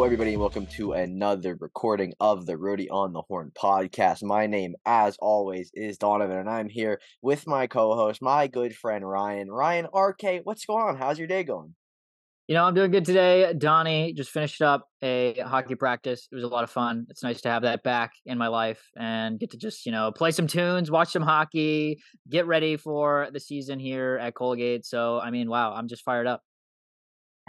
Hello, everybody, and welcome to another recording of the Roadie on the Horn podcast. My name, as always, is Donovan, and I'm here with my co host, my good friend Ryan. Ryan, RK, what's going on? How's your day going? You know, I'm doing good today. Donnie just finished up a hockey practice. It was a lot of fun. It's nice to have that back in my life and get to just, you know, play some tunes, watch some hockey, get ready for the season here at Colgate. So, I mean, wow, I'm just fired up.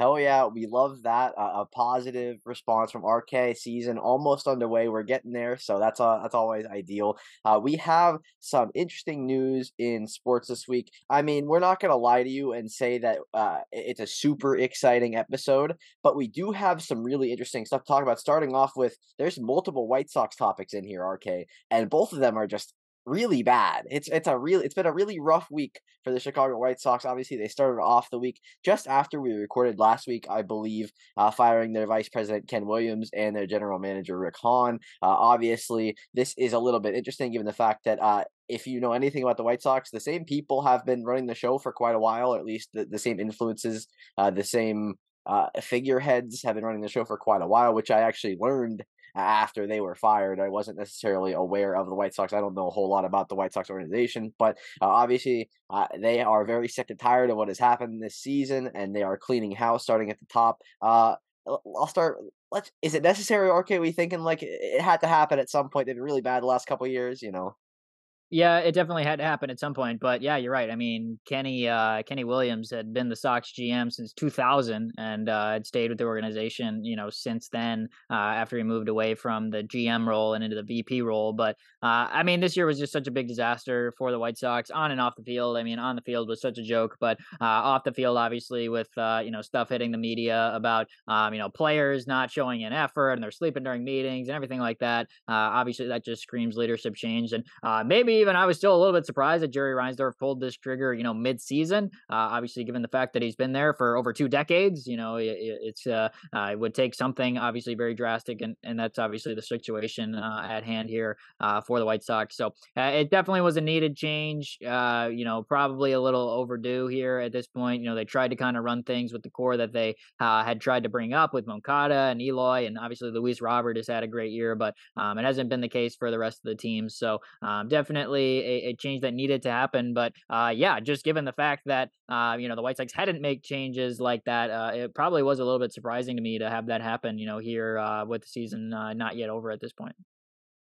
Hell yeah, we love that. Uh, a positive response from RK season almost underway. We're getting there, so that's uh, that's always ideal. Uh, we have some interesting news in sports this week. I mean, we're not gonna lie to you and say that uh, it's a super exciting episode, but we do have some really interesting stuff to talk about. Starting off with, there's multiple White Sox topics in here, RK, and both of them are just really bad. It's it's a real it's been a really rough week for the Chicago White Sox. Obviously, they started off the week just after we recorded last week, I believe, uh, firing their vice president Ken Williams and their general manager Rick Hahn. Uh, obviously, this is a little bit interesting given the fact that uh, if you know anything about the White Sox, the same people have been running the show for quite a while, or at least the, the same influences, uh, the same uh, figureheads have been running the show for quite a while, which I actually learned after they were fired. I wasn't necessarily aware of the White Sox. I don't know a whole lot about the White Sox organization, but uh, obviously uh, they are very sick and tired of what has happened this season, and they are cleaning house, starting at the top. Uh, I'll start. Let's. Is it necessary, or okay? We thinking like it had to happen at some point? They've been really bad the last couple years, you know. Yeah, it definitely had to happen at some point. But yeah, you're right. I mean, Kenny uh, Kenny Williams had been the Sox GM since 2000 and uh, had stayed with the organization, you know, since then. Uh, after he moved away from the GM role and into the VP role. But uh, I mean, this year was just such a big disaster for the White Sox on and off the field. I mean, on the field was such a joke, but uh, off the field, obviously, with uh, you know stuff hitting the media about um, you know players not showing an effort and they're sleeping during meetings and everything like that. obviously, that just screams leadership change and maybe even I was still a little bit surprised that Jerry Reinsdorf pulled this trigger, you know, mid-season. Uh, obviously, given the fact that he's been there for over two decades, you know, it, it's uh, uh, it would take something obviously very drastic, and and that's obviously the situation uh, at hand here uh, for the White Sox. So uh, it definitely was a needed change. you know, probably a little overdue here at this point. You know, they tried to kind of run things with the core that they had tried to bring up with Moncada and Eloy, and obviously Luis Robert has had a great year, but um, it hasn't been the case for the rest of the teams. So um, definitely a, a, change that needed to happen. But uh, yeah, just given the fact that uh, you know the White Sox hadn't made changes like that, uh, it probably was a little bit surprising to me to have that happen. You know, here uh, with the season uh, not yet over at this point.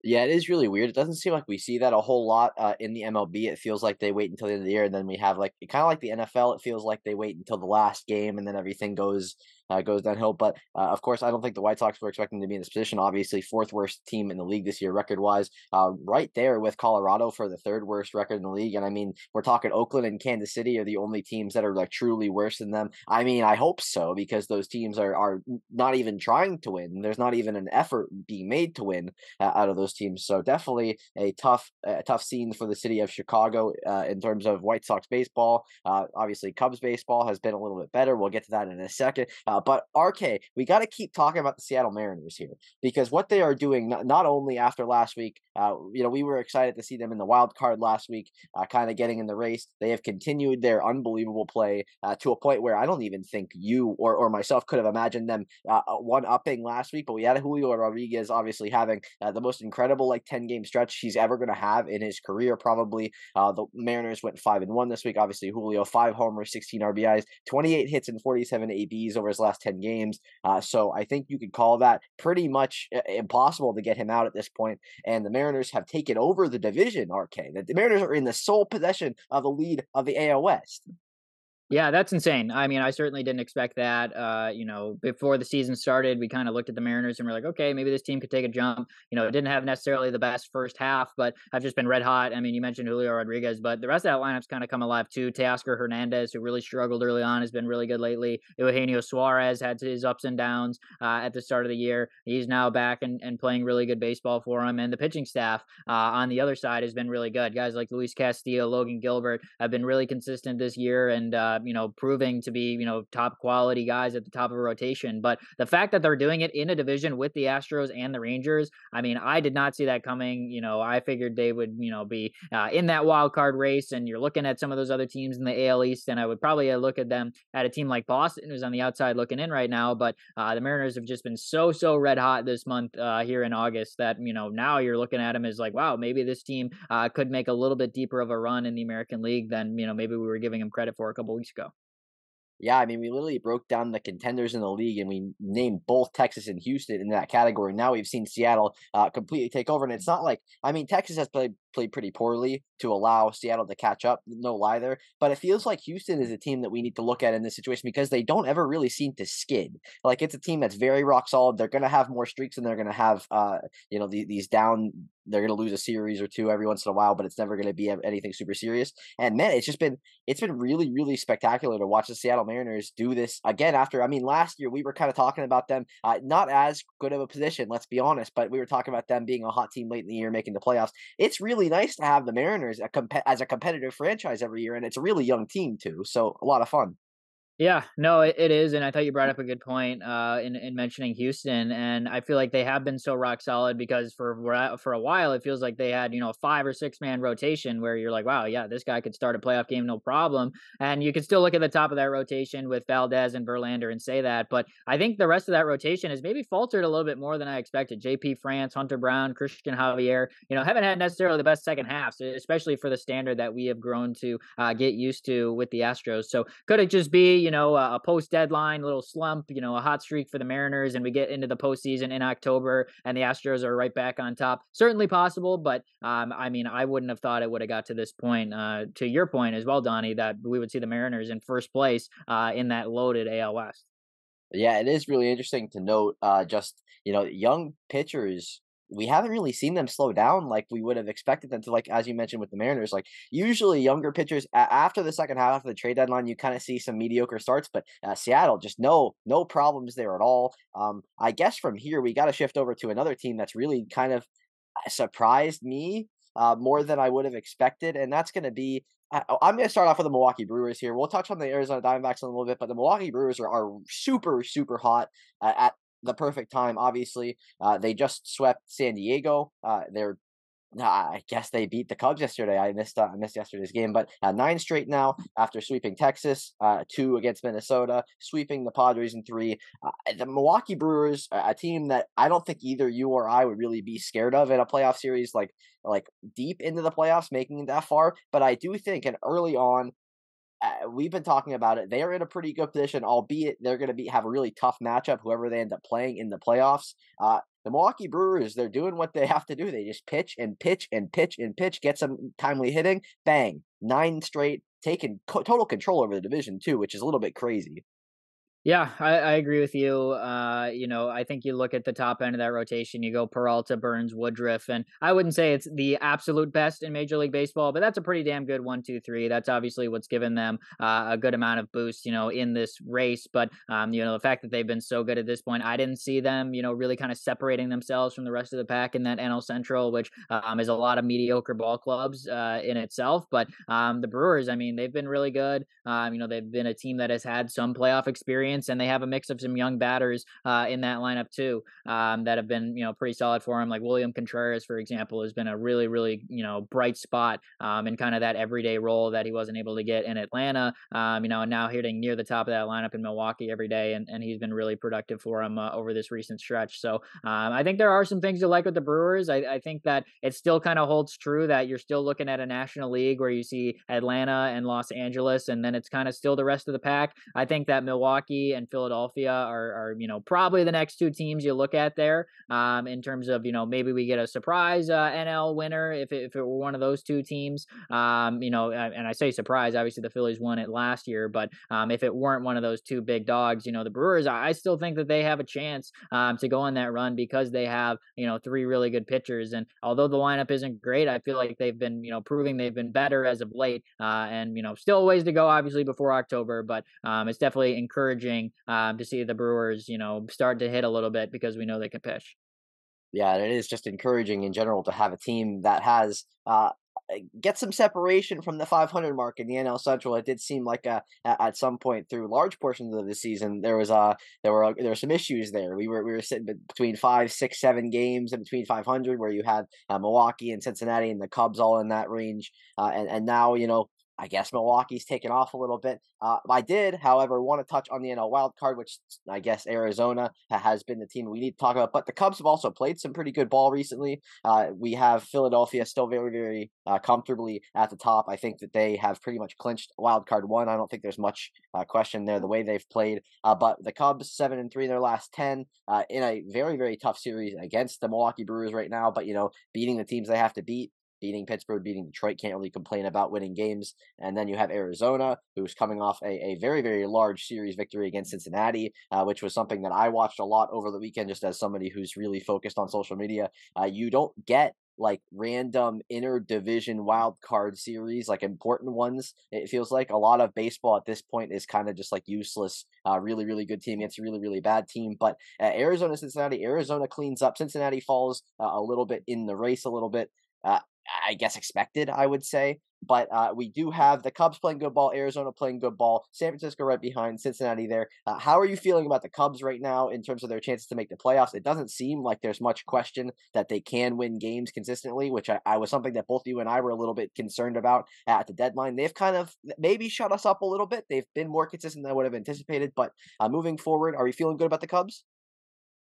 Yeah, it is really weird. It doesn't seem like we see that a whole lot uh, in the MLB. It feels like they wait until the end of the year, and then we have like kind of like the NFL. It feels like they wait until the last game, and then everything goes uh, goes downhill. But uh, of course, I don't think the White Sox were expecting to be in this position. Obviously, fourth worst team in the league this year, record wise, uh, right there with Colorado for the third worst record in the league. And I mean, we're talking Oakland and Kansas City are the only teams that are like truly worse than them. I mean, I hope so because those teams are are not even trying to win. There's not even an effort being made to win uh, out of those teams. So definitely a tough a tough scene for the city of Chicago uh, in terms of White Sox baseball. Uh, obviously, Cubs baseball has been a little bit better. We'll get to that in a second. Uh, but RK, we got to keep talking about the Seattle Mariners here because what they are doing, not, not only after last week, uh, you know, we were excited to see them in the wild card last week, uh, kind of getting in the race. They have continued their unbelievable play uh, to a point where I don't even think you or, or myself could have imagined them uh, uh, one upping last week. But we had Julio Rodriguez obviously having uh, the most incredible like 10 game stretch he's ever going to have in his career, probably. the Mariners went 5 and 1 this week. Obviously, Julio, five homers, 16 RBIs, 28 hits, and 47 ABs over his last 10 games. Uh, so I think you could call that pretty much uh, impossible to get him out at this point. And the Mariners Mariners have taken over the division, RK. The Mariners are in the sole possession of the lead of the AL West. Yeah, that's insane. I mean, I certainly didn't expect that. Uh, you know, before the season started, we kind of looked at the Mariners and we're like, okay, maybe this team could take a jump. You know, it didn't have necessarily the best first half, but I've just been red hot. I mean, you mentioned Julio Rodriguez, but the rest of that lineup's kind of come alive too. Teoscar Hernandez, who really struggled early on, has been really good lately. Eugenio Suarez had his ups and downs uh, at the start of the year. He's now back and, and playing really good baseball for him. And the pitching staff uh, on the other side has been really good. Guys like Luis Castillo, Logan Gilbert have been really consistent this year and uh, you know, proving to be, you know, top quality guys at the top of a rotation. But the fact that they're doing it in a division with the Astros and the Rangers, I mean, I did not see that coming. You know, I figured they would, you know, be uh, in that wild card race. And you're looking at some of those other teams in the AL East, and I would probably uh, look at them at a team like Boston, who's on the outside looking in right now. But uh, the Mariners have just been so, so red hot this month uh, here in August that, you know, now you're looking at them as like, wow, maybe this team uh, could make a little bit deeper of a run in the American League than, you know, maybe we were giving them credit for a couple weeks ago. Yeah, I mean, we literally broke down the contenders in the league, and we named both Texas and Houston in that category. Now we've seen Seattle uh, completely take over, and it's not like I mean, Texas has played played pretty poorly to allow Seattle to catch up. No lie there, but it feels like Houston is a team that we need to look at in this situation because they don't ever really seem to skid. Like it's a team that's very rock solid. They're going to have more streaks, and they're going to have uh, you know the, these down they're going to lose a series or two every once in a while, but it's never going to be anything super serious. And man, it's just been it's been really really spectacular to watch the Seattle Mariners do this again. After I mean, last year we were kind of talking about them uh, not as good of a position, let's be honest, but we were talking about them being a hot team late in the year, making the playoffs. It's really nice to have the Mariners a comp- as a competitive franchise every year, and it's a really young team too, so a lot of fun. Yeah, no, it, it is, and I thought you brought up a good point uh, in in mentioning Houston, and I feel like they have been so rock solid because for for a while it feels like they had you know a five or six man rotation where you're like, wow, yeah, this guy could start a playoff game no problem, and you can still look at the top of that rotation with Valdez and Verlander and say that, but I think the rest of that rotation has maybe faltered a little bit more than I expected. J.P. France, Hunter Brown, Christian Javier, you know, haven't had necessarily the best second halves, especially for the standard that we have grown to uh, get used to with the Astros. So could it just be you know, a, a post deadline little slump, you know, a hot streak for the Mariners, and we get into the postseason in October, and the Astros are right back on top. Certainly possible, but um, I mean, I wouldn't have thought it would have got to this point. Uh, to your point as well, Donnie, that we would see the Mariners in first place uh, in that loaded AL West. Yeah, it is really interesting to note. Uh, just you know, young pitchers we haven't really seen them slow down like we would have expected them to. Like as you mentioned with the Mariners, like usually younger pitchers after the second half of the trade deadline, you kind of see some mediocre starts. But uh, Seattle just no no problems there at all. Um, I guess from here we got to shift over to another team that's really kind of uh, surprised me uh, more than I would have expected, and that's going to be I, am going to start off with the Milwaukee Brewers here. We'll touch on the Arizona Diamondbacks in a little bit, but the Milwaukee Brewers are, are super, super hot uh, at the perfect time. Obviously, uh, they just swept San Diego. Uh, they're I guess they beat the Cubs yesterday. I missed uh, I missed yesterday's game, but uh, nine straight now after sweeping Texas, uh, two against Minnesota, sweeping the Padres in three. Uh, the Milwaukee Brewers, a team that I don't think either you or I would really be scared of in a playoff series, like like deep into the playoffs, making it that far. But I do think, and early on, uh, we've been talking about it. They're in a pretty good position, albeit they're going to be have a really tough matchup. Whoever they end up playing in the playoffs, uh, the Milwaukee Brewers, they're doing what they have to do. They just pitch and pitch and pitch and pitch, get some timely hitting, bang, nine straight, taking co- total control over the division too, which is a little bit crazy. Yeah, I, I, agree with you. Uh, you know, I think you look at the top end of that rotation, you go Peralta, Burns, Woodruff, and I wouldn't say it's the absolute best in Major League Baseball, but that's a pretty damn good one, two, three. That's obviously what's given them uh, a good amount of boost, you know, in this race. But um, you know, the fact that they've been so good at this point, I didn't see them, you know, really kind of separating themselves from the rest of the pack in that NL Central, which um, is a lot of mediocre ball clubs uh, in itself. But um, the Brewers, I mean, they've been really good. Um, you know, they've been a team that has had some playoff experience experience, and they have a mix of some young batters uh, in that lineup too um, that have been you know pretty solid for him. Like William Contreras, for example, has been a really really you know bright spot um, in kind of that everyday role that he wasn't able to get in Atlanta. Um, you know, and now hitting near the top of that lineup in Milwaukee every day, and, and he's been really productive for him uh, over this recent stretch. So um, I think there are some things to like with the Brewers. I, I think that it still kind of holds true that you're still looking at a National League where you see Atlanta and Los Angeles, and then it's kind of still the rest of the pack. I think that Milwaukee and Philadelphia are, are you know probably the next two teams you look at there um, in terms of you know maybe we get a surprise uh, NL winner if it, if it were one of those two teams. Um, you know, and I say surprise. Obviously, the Phillies won it last year, but um, if it weren't one of those two big dogs, you know, the Brewers, I still think that they have a chance um, to go on that run because they have you know three really good pitchers. And although the lineup isn't great, I feel like they've been you know proving they've been better as of late. Uh, and you know, still ways to go, obviously before October, but um, it's definitely encouraging um, to see the Brewers, you know, start to hit a little bit because we know they can pitch. Yeah, it is just encouraging in general to have a team that has uh, get some separation from the 500 mark in the NL Central. It did seem like uh, at some point through large portions of the season there was uh there were there were some issues there. We were we were sitting between five, six, seven games and between 500, where you had uh, Milwaukee and Cincinnati and the Cubs all in that range. Uh, and and now you know I guess Milwaukee's taken off a little bit. Uh, I did, however, want to touch on the NL wild card, which I guess Arizona has been the team we need to talk about. But the Cubs have also played some pretty good ball recently. Uh, we have Philadelphia still very, very uh, comfortably at the top. I think that they have pretty much clinched wild card one. I don't think there's much uh, question there the way they've played. Uh, but the Cubs seven and three in their last ten uh, in a very, very tough series against the Milwaukee Brewers right now. But you know, beating the teams they have to beat beating Pittsburgh, beating Detroit. Can't really complain about winning games. And then you have Arizona, who's coming off a, a very, very large series victory against Cincinnati, uh, which was something that I watched a lot over the weekend just as somebody who's really focused on social media. Uh, you don't get like random inner division wild card series, like important ones. It feels like a lot of baseball at this point is kind of just like useless. Uh, really, really good team against a really, really bad team. But uh, Arizona, Cincinnati, Arizona cleans up. Cincinnati falls uh, a little bit in the race, a little bit. I guess expected, I would say. But uh, we do have the Cubs playing good ball, Arizona playing good ball, San Francisco right behind, Cincinnati there. Uh, how are you feeling about the Cubs right now in terms of their chances to make the playoffs? It doesn't seem like there's much question that they can win games consistently, which I, I was something that both you and I were a little bit concerned about at the deadline. They've kind of maybe shut us up a little bit. They've been more consistent than I would have anticipated. But uh, moving forward, are you feeling good about the Cubs?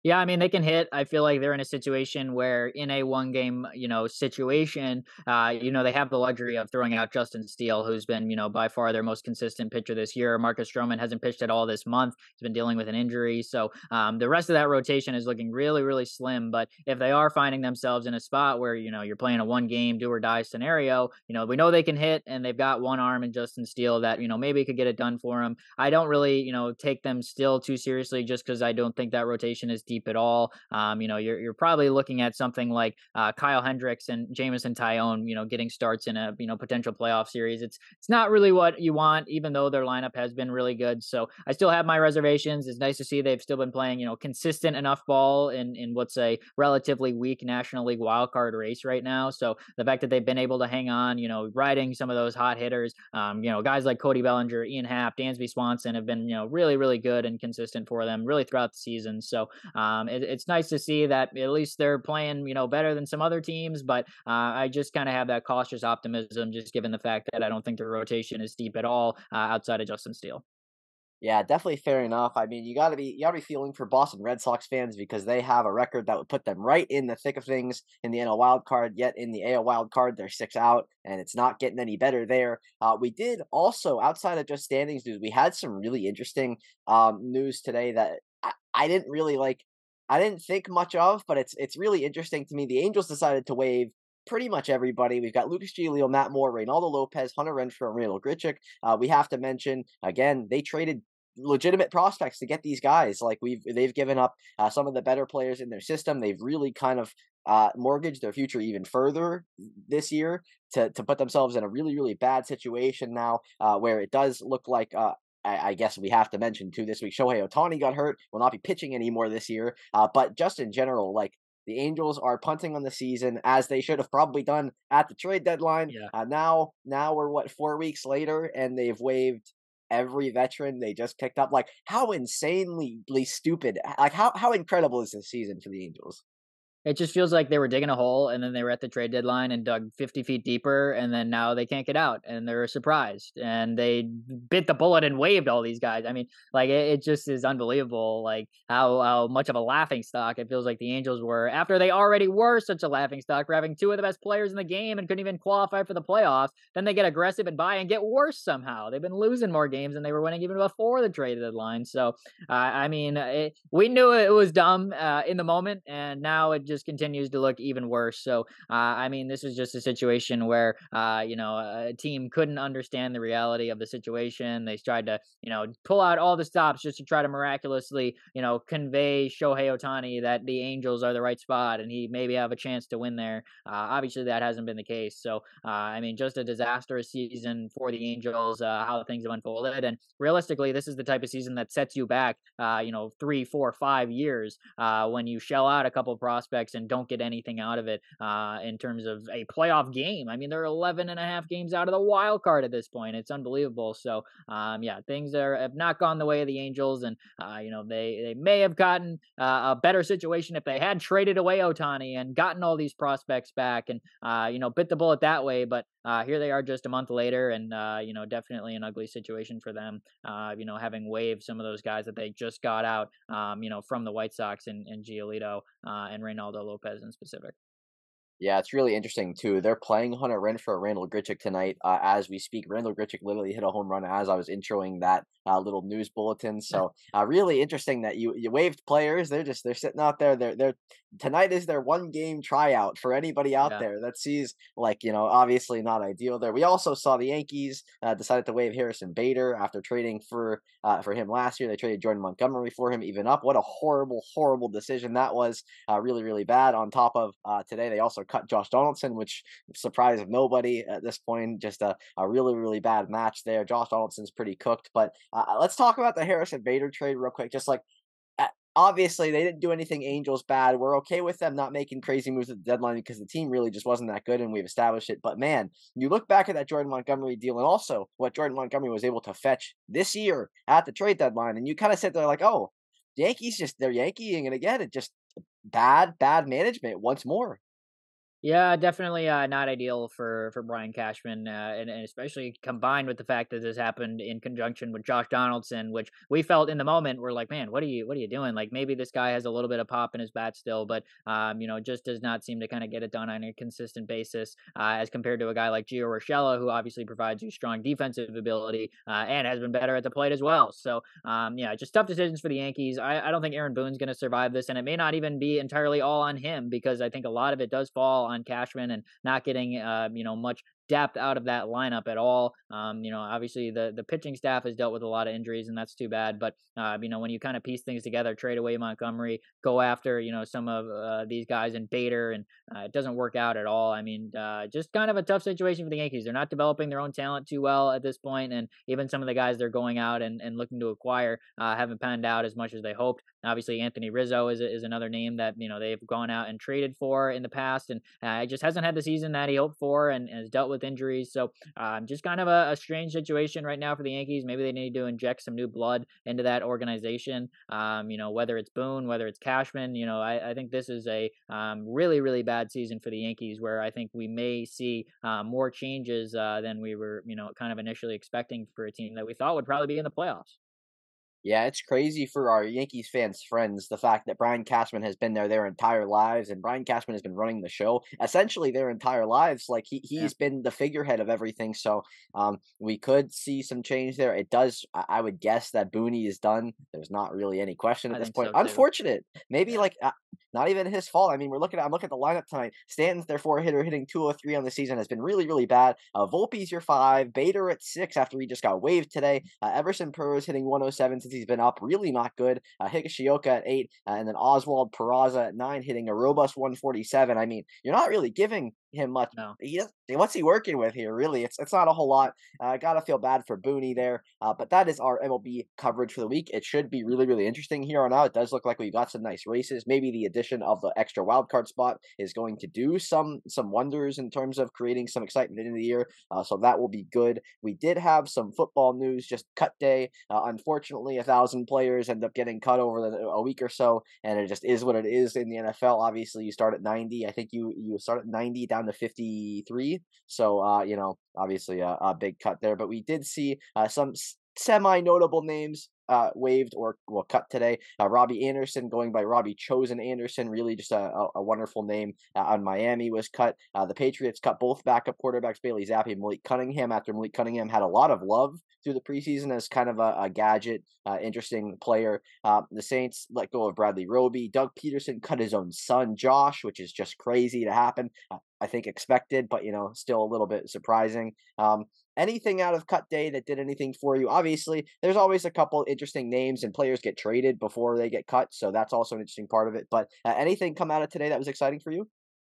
Yeah, I mean they can hit. I feel like they're in a situation where in a one game, you know, situation, uh, you know, they have the luxury of throwing out Justin Steele, who's been, you know, by far their most consistent pitcher this year. Marcus Stroman hasn't pitched at all this month. He's been dealing with an injury. So um, the rest of that rotation is looking really, really slim. But if they are finding themselves in a spot where, you know, you're playing a one game do or die scenario, you know, we know they can hit and they've got one arm in Justin Steele that, you know, maybe could get it done for them. I don't really, you know, take them still too seriously just because I don't think that rotation is deep at all. Um, you know, you're you're probably looking at something like uh, Kyle Hendricks and Jameson Taillon, you know, getting starts in a you know potential playoff series. It's it's not really what you want, even though their lineup has been really good. So I still have my reservations. It's nice to see they've still been playing, you know, consistent enough ball in in what's a relatively weak National League wildcard race right now. So the fact that they've been able to hang on, you know, riding some of those hot hitters, um, you know, guys like Cody Bellinger, Ian Happ, Dansby Swanson have been, you know, really, really good and consistent for them really throughout the season. So um, it, it's nice to see that at least they're playing, you know, better than some other teams. But uh, I just kind of have that cautious optimism, just given the fact that I don't think the rotation is deep at all uh, outside of Justin Steele. Yeah, definitely fair enough. I mean, you got to be you got to be feeling for Boston Red Sox fans because they have a record that would put them right in the thick of things in the NL wild card. Yet in the AL wild card, they're six out, and it's not getting any better there. Uh, we did also outside of just standings news, we had some really interesting um, news today that I, I didn't really like I didn't think much of, but it's it's really interesting to me. The Angels decided to waive pretty much everybody. We've got Lucas Giolito, Matt Moore, Reynaldo Lopez, Hunter Renfroe, and Randal Grichuk. Uh, we have to mention again they traded legitimate prospects to get these guys. Like we've they've given up uh, some of the better players in their system. They've really kind of uh, mortgaged their future even further this year to to put themselves in a really really bad situation now, uh, where it does look like uh, I, I, guess we have to mention too this week. Shohei Ohtani got hurt, will not be pitching anymore this year. Uh, but just in general, like the Angels are punting on the season as they should have probably done at the trade deadline. Yeah. Uh, now, now we're what four weeks later, and they've waived every veteran they just picked up. Like how insanely stupid, like how how incredible is this season for the Angels? It just feels like they were digging a hole and then they were at the trade deadline and dug 50 feet deeper and then now they can't get out and they're surprised and they bit the bullet and waived all these guys. I mean, like it, it just is unbelievable like how how much of a laughing stock it feels like the Angels were after they already were such a laughing stock for having two of the best players in the game and couldn't even qualify for the playoffs. Then they get aggressive and buy and get worse somehow. They've been losing more games than they were winning even before the trade deadline. So, uh, I mean, it, we knew it was dumb uh, in the moment and now it just continues to look even worse. So, uh, I mean, this is just a situation where, uh, you know, a team couldn't understand the reality of the situation. They tried to, you know, pull out all the stops just to try to miraculously, you know, convey Shohei Ohtani that the Angels are the right spot and he maybe have a chance to win there. Uh, obviously, that hasn't been the case. So, uh, I mean, just a disastrous season for the Angels, uh, how things have unfolded. And realistically, this is the type of season that sets you back, uh, you know, three, four, five years when you shell out a couple prospects prospects and don't get anything out of it uh, in terms of a playoff game. I mean, they're 11 and a half games out of the wild card at this point. It's unbelievable. So, um, yeah, things are have not gone the way of the Angels, and uh, you know they they may have gotten uh, a better situation if they had traded away Ohtani and gotten all these prospects back and uh, you know bit the bullet that way. But uh, here they are just a month later, and uh, you know definitely an ugly situation for them. Uh, you know having waived some of those guys that they just got out, um, you know from the White Sox and, and Giolito uh, and Reynaldo Lopez in specific. Yeah, it's really interesting too. They're playing Hunter Renfroe, Randal Grichuk tonight uh, as we speak. Randal Grichuk literally hit a home run as I was introing that uh, little news bulletin. So uh, really interesting that you you waived players. They're just they're sitting out there. They're they're tonight is their one game tryout for anybody out yeah. there that sees like you know obviously not ideal there. We also saw the Yankees uh, decided to waive Harrison Bader after trading for uh, for him last year. They traded Jordan Montgomery for him even up. What a horrible horrible decision that was. Uh, really really bad. On top of today they also cut Josh Donaldson, which surprise of nobody at this point. Just a, a really, really bad match there. Josh Donaldson's pretty cooked. But uh, let's talk about the Harrison Bader trade real quick. Just like obviously they didn't do anything Angels bad. We're okay with them not making crazy moves at the deadline because the team really just wasn't that good and we've established it. But man, you look back at that Jordan Montgomery deal and also what Jordan Montgomery was able to fetch this year at the trade deadline, and you kind of sit there like, oh, Yankees just they're Yankeeing and again it just bad, bad management once more. Yeah, definitely uh, not ideal for for Brian Cashman, uh, and, and, especially combined with the fact that this happened in conjunction with Josh Donaldson, which we felt in the moment we're like, man, what are you what are you doing? Like maybe this guy has a little bit of pop in his bat still, but um, you know, just does not seem to kind of get it done on a consistent basis uh, as compared to a guy like Gio Urshela, who obviously provides you strong defensive ability uh, and has been better at the plate as well. So um, yeah, just tough decisions for the Yankees. I, I don't think Aaron Boone's going to survive this, and it may not even be entirely all on him because I think a lot of it does fall on Cashman and not getting uh, you know much depth out of that lineup at all. Um, you know, obviously the the pitching staff has dealt with a lot of injuries, and that's too bad. But uh, you know, when you kind of piece things together, trade away Montgomery, go after you know some of uh, these guys in Bader, and uh, it doesn't work out at all. I mean, uh, just kind of a tough situation for the Yankees. They're not developing their own talent too well at this point, and even some of the guys they're going out and, and looking to acquire uh, haven't panned out as much as they hoped. Obviously, Anthony Rizzo is is another name that you know they've gone out and traded for in the past, and uh, just hasn't had the season that he hoped for, and, and has dealt with injuries. So, um, just kind of a, a, strange situation right now for the Yankees. Maybe they need to inject some new blood into that organization. Um, you know, whether it's Boone, whether it's Cashman. You know, I, I think this is a um, really really bad season for the Yankees, where I think we may see uh, more changes uh, than we were you know kind of initially expecting for a team that we thought would probably be in the playoffs. Yeah, it's crazy for our Yankees fans' friends the fact that Brian Cashman has been there their entire lives, and Brian Cashman has been running the show essentially their entire lives. Like he he's yeah. been the figurehead of everything. So um, we could see some change there. It does. I would guess that Booney is done. There's not really any question at I this point. So Unfortunate. Maybe yeah. like uh, not even his fault. I mean, we're looking at I'm looking at the lineup tonight. Stanton's their four hitter hitting 203 on the season has been really really bad. Uh, Volpe's your five. Bader at six after he just got waived today. Uh, Everson Pereira hitting 107 since he's been up. Really not good. Uh, Higashioka at eight, uh, and then Oswald Peraza at nine, hitting a robust 147. I mean, you're not really giving him much. No. He what's he working with here? Really, it's it's not a whole lot. I uh, gotta feel bad for Booney there, uh, but that is our MLB coverage for the week. It should be really really interesting here on out. It does look like we got some nice races. Maybe the addition of the extra wild card spot is going to do some some wonders in terms of creating some excitement in the year. Uh, so that will be good. We did have some football news, just cut day. Uh, unfortunately, a thousand players end up getting cut over the, a week or so, and it just is what it is in the NFL. Obviously, you start at ninety. I think you you start at ninety down down to 53. So, uh, you know, obviously a, a, big cut there. But we did see uh, some semi notable names uh, waived or well cut today. Uh, Robbie Anderson going by Robbie Chosen Anderson, really just a, a, wonderful name. Uh, on Miami was cut. Uh, the Patriots cut both backup quarterbacks Bailey Zappe and Malik Cunningham after Malik Cunningham had a lot of love through the preseason as kind of a, a gadget, uh, interesting player. Uh, the Saints let go of Bradley Roby. Doug Pederson cut his own son Josh, which is just crazy to happen. I think expected, but you know, still a little bit surprising. Um, anything out of cut day that did anything for you? Obviously, there's always a couple interesting names and players get traded before they get cut, so that's also an interesting part of it. But uh, anything come out of today that was exciting for you?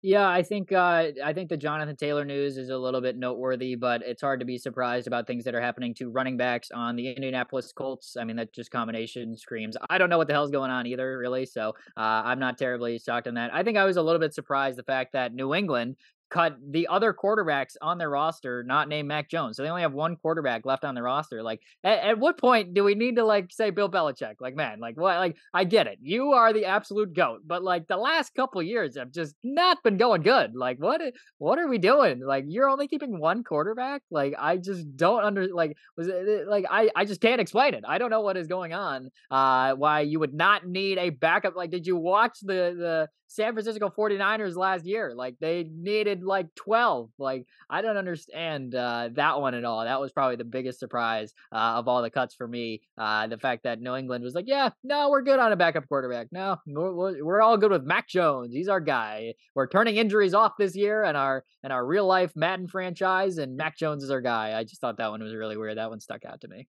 Yeah, I think uh, I think the Jonathan Taylor news is a little bit noteworthy, but it's hard to be surprised about things that are happening to running backs on the Indianapolis Colts. I mean, that just combination screams. I don't know what the hell's going on either, really. So uh, I'm not terribly shocked on that. I think I was a little bit surprised the fact that New England cut the other quarterbacks on their roster, not named Mac Jones. So they only have one quarterback left on the roster. Like, at, at, what point do we need to like say Bill Belichick? Like, man, like what? Like, I get it, you are the absolute goat, but like the last couple years have just not been going good. Like, what? What are we doing? Like, you're only keeping one quarterback. Like, I just don't under like was it like I I just can't explain it. I don't know what is going on. Uh, why you would not need a backup? Like, did you watch the the San Francisco 49ers last year. Like they needed like 12. Like I don't understand uh, that one at all. That was probably the biggest surprise uh, of all the cuts for me. Uh, the fact that New England was like, yeah, no, we're good on a backup quarterback. No, we're, we're all good with Mac Jones. He's our guy. We're turning injuries off this year and our and our real life Madden franchise, and Mac Jones is our guy. I just thought that one was really weird. That one stuck out to me.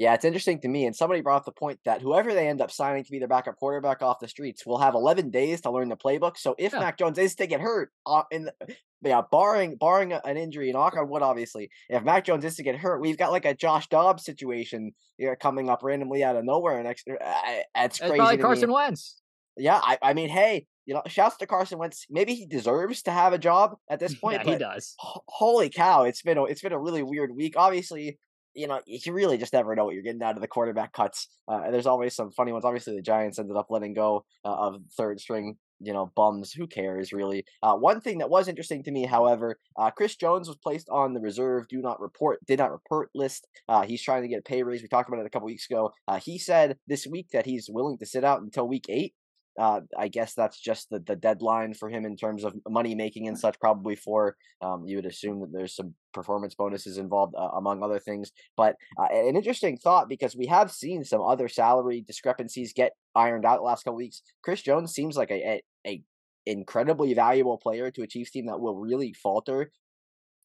Yeah, it's interesting to me. And somebody brought up the point that whoever they end up signing to be their backup quarterback off the streets will have 11 days to learn the playbook. So if yeah. Mac Jones is to get hurt, uh, in the, yeah, barring barring an injury, knock on wood, obviously, if Mac Jones is to get hurt, we've got like a Josh Dobbs situation here coming up randomly out of nowhere next. Uh, it's crazy. It's probably Carson me. Wentz. Yeah, I, I mean, hey, you know, shouts to Carson Wentz. Maybe he deserves to have a job at this point. yeah, he does. Holy cow! It's been a, it's been a really weird week. Obviously, you know, you really just never know what you're getting out of the quarterback cuts. Uh, and there's always some funny ones. Obviously, the Giants ended up letting go uh, of third string, you know, bums. Who cares, really? Uh, one thing that was interesting to me, however, uh, Chris Jones was placed on the reserve do not report, did not report list. Uh, he's trying to get a pay raise. We talked about it a couple weeks ago. Uh, he said this week that he's willing to sit out until week eight. Uh, I guess that's just the, the deadline for him in terms of money making and such. Probably for um, you would assume that there's some performance bonuses involved, uh, among other things. But uh, an interesting thought because we have seen some other salary discrepancies get ironed out the last couple weeks. Chris Jones seems like a, a, a incredibly valuable player to a Chiefs team that will really falter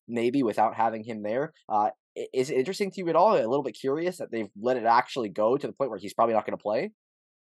maybe without having him there. Uh, is it interesting to you at all? A little bit curious that they've let it actually go to the point where he's probably not going to play.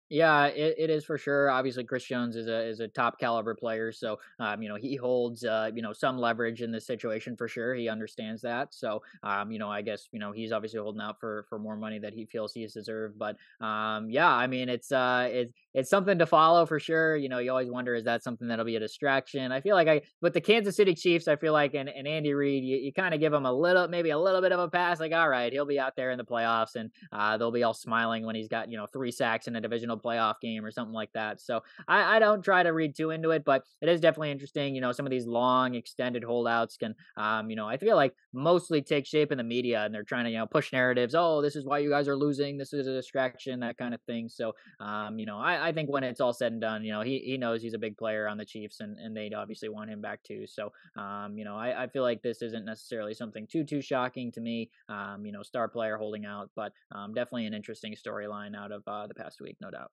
Yeah, it, it is for sure. Obviously, Chris Jones is a is a top caliber player, so um, you know he holds uh, you know some leverage in this situation for sure. He understands that, so um, you know I guess you know he's obviously holding out for for more money that he feels he's deserved. But um, yeah, I mean it's uh it's it's something to follow for sure. You know, you always wonder is that something that'll be a distraction. I feel like I with the Kansas City Chiefs, I feel like and, and Andy Reid, you, you kind of give him a little maybe a little bit of a pass. Like all right, he'll be out there in the playoffs, and uh, they'll be all smiling when he's got you know three sacks in a divisional playoff game or something like that. So I, I don't try to read too into it, but it is definitely interesting. You know, some of these long extended holdouts can, um, you know, I feel like mostly take shape in the media and they're trying to, you know, push narratives. Oh, this is why you guys are losing. This is a distraction, that kind of thing. So, um, you know, I, I think when it's all said and done, you know, he, he knows he's a big player on the Chiefs and, and they obviously want him back too. So, um, you know, I, I feel like this isn't necessarily something too, too shocking to me. Um, you know, star player holding out, but um, definitely an interesting storyline out of uh, the past week, no doubt.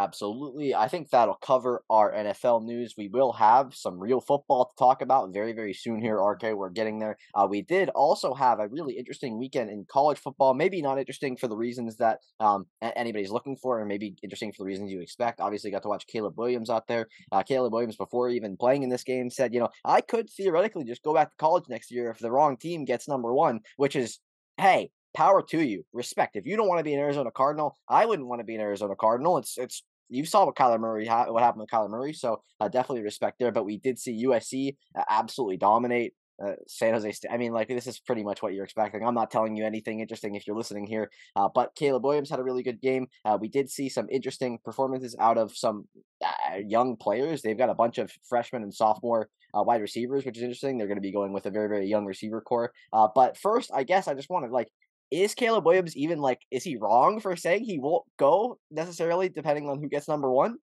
Absolutely. I think that'll cover our NFL news. We will have some real football to talk about very, very soon here, RK. We're getting there. Uh, we did also have a really interesting weekend in college football. Maybe not interesting for the reasons that um, anybody's looking for, or maybe interesting for the reasons you expect. Obviously, got to watch Caleb Williams out there. Uh, Caleb Williams, before even playing in this game, said, you know, I could theoretically just go back to college next year if the wrong team gets number one, which is, hey, power to you. Respect. If you don't want to be an Arizona Cardinal, I wouldn't want to be an Arizona Cardinal. It's it's you saw what Kyler Murray what happened with Kyler Murray, so uh, definitely respect there. But we did see USC uh, absolutely dominate uh, San Jose State. I mean, like this is pretty much what you're expecting. I'm not telling you anything interesting if you're listening here. Uh, but Caleb Williams had a really good game. Uh, we did see some interesting performances out of some uh, young players. They've got a bunch of freshmen and sophomore uh, wide receivers, which is interesting. They're going to be going with a very very young receiver corps. Uh, but first, I guess I just want to like is Caleb Williams even like is he wrong for saying he won't go necessarily depending on who gets number one?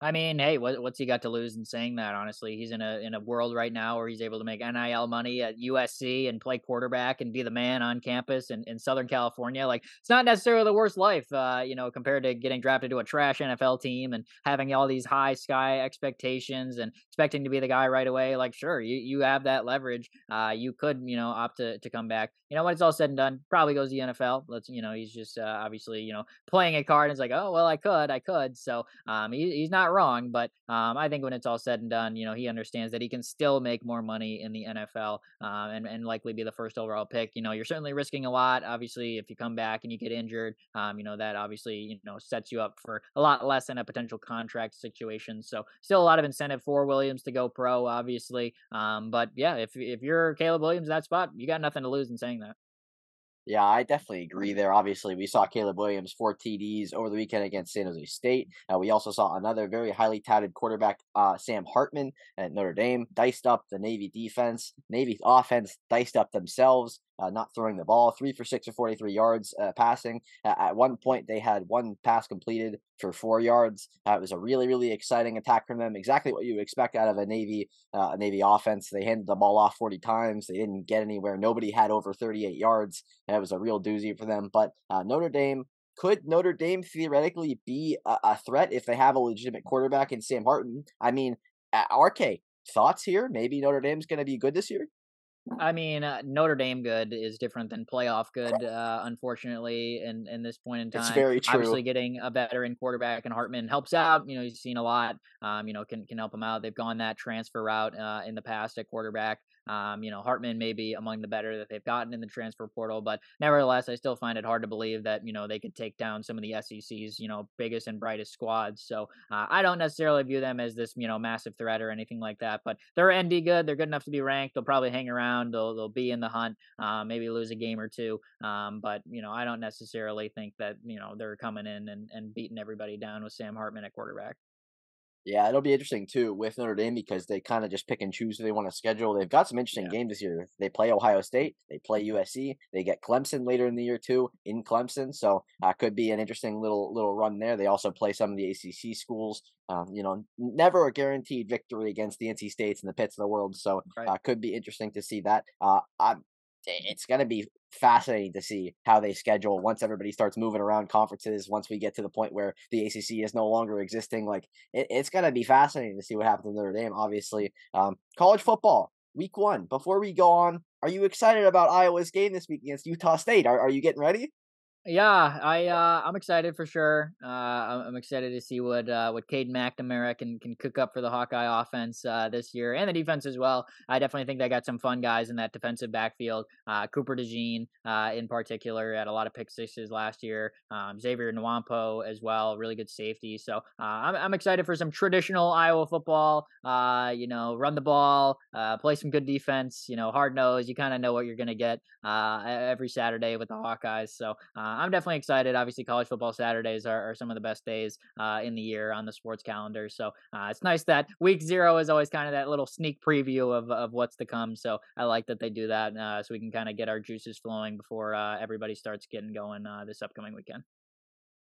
I mean, hey, what, what's he got to lose in saying that? Honestly, he's in a in a world right now where he's able to make NIL money at USC and play quarterback and be the man on campus in, in Southern California. Like, it's not necessarily the worst life, uh, you know, compared to getting drafted to a trash NFL team and having all these high sky expectations and expecting to be the guy right away. Like, sure, you you have that leverage. Uh, you could, you know, opt to to come back. You know, when it's all said and done, probably goes the NFL. Let's, you know, he's just uh, obviously, you know, playing a card. And it's like, oh well, I could, I could. So, um, he, he's not not wrong, but um, I think when it's all said and done, you know, he understands that he can still make more money in the NFL um, and and likely be the first overall pick. You know, you're certainly risking a lot. Obviously, if you come back and you get injured, um, you know that obviously you know sets you up for a lot less in a potential contract situation. So still a lot of incentive for Williams to go pro, obviously. Um, but yeah, if if you're Caleb Williams that spot, you got nothing to lose in saying that. Yeah, I definitely agree there. Obviously, we saw Caleb Williams four TDs over the weekend against San Jose State. Uh, we also saw another very highly touted quarterback, uh, Sam Hartman at Notre Dame, diced up the Navy defense. Navy offense diced up themselves uh, not throwing the ball. Three for six for 43 yards uh, passing. Uh, at one point, they had one pass completed for four yards. Uh, it was a really, really exciting attack from them. Exactly what you expect out of a Navy uh, a Navy offense. They handed the ball off 40 times. They didn't get anywhere. Nobody had over 38 yards. It was a real doozy for them. But uh, Notre Dame could Notre Dame theoretically be a, a, threat if they have a legitimate quarterback in Sam Hartman? I mean, RK, thoughts here? Maybe Notre Dame's going to be good this year? I mean, uh, Notre Dame good is different than playoff good, uh, unfortunately, in, in this point in time. It's very true. Obviously, getting a veteran quarterback and Hartman helps out. You know, he's seen a lot. Um, you know, can can help him out. They've gone that transfer route uh, in the past at quarterback. Um, you know, Hartman may be among the better that they've gotten in the transfer portal, but nevertheless, I still find it hard to believe that you know they could take down some of the SEC's you know biggest and brightest squads. So uh, I don't necessarily view them as this you know massive threat or anything like that. But they're ND good. They're good enough to be ranked. They'll probably hang around. They'll they'll be in the hunt. Uh, maybe lose a game or two. Um, but you know, I don't necessarily think that you know they're coming in and, and beating everybody down with Sam Hartman at quarterback. Yeah, it'll be interesting too with Notre Dame because they kind of just pick and choose who they want to schedule. They've got some interesting yeah. games this year. They play Ohio State, they play USC, they get Clemson later in the year too in Clemson, so uh, could be an interesting little little run there. They also play some of the ACC schools. Um, you know, never a guaranteed victory against the NC States and the Pitts of the world, so right. uh, could be interesting to see that. Uh, I'm it's going to be fascinating to see how they schedule once everybody starts moving around conferences. Once we get to the point where the ACC is no longer existing, like it, it's going to be fascinating to see what happens in Notre Dame. Obviously, um, college football week one. Before we go on, are you excited about Iowa's game this week against Utah State? Are, are you getting ready? Yeah, I uh, I'm excited for sure. Uh, I'm excited to see what uh, what Cade McNamara can can cook up for the Hawkeye offense uh, this year and the defense as well. I definitely think they got some fun guys in that defensive backfield. Uh, Cooper DeJean uh, in particular had a lot of pick sixes last year. Um, Xavier Nwankpa as well, really good safety. So I'm I'm excited for some traditional Iowa football. you know, run the ball, play some good defense. You know, hard nose. You kind of know what you're gonna get every Saturday with the Hawkeyes. So. I'm definitely excited. Obviously, college football Saturdays are, are some of the best days uh, in the year on the sports calendar. So uh, it's nice that week zero is always kind of that little sneak preview of, of what's to come. So I like that they do that uh, so we can kind of get our juices flowing before uh, everybody starts getting going uh, this upcoming weekend.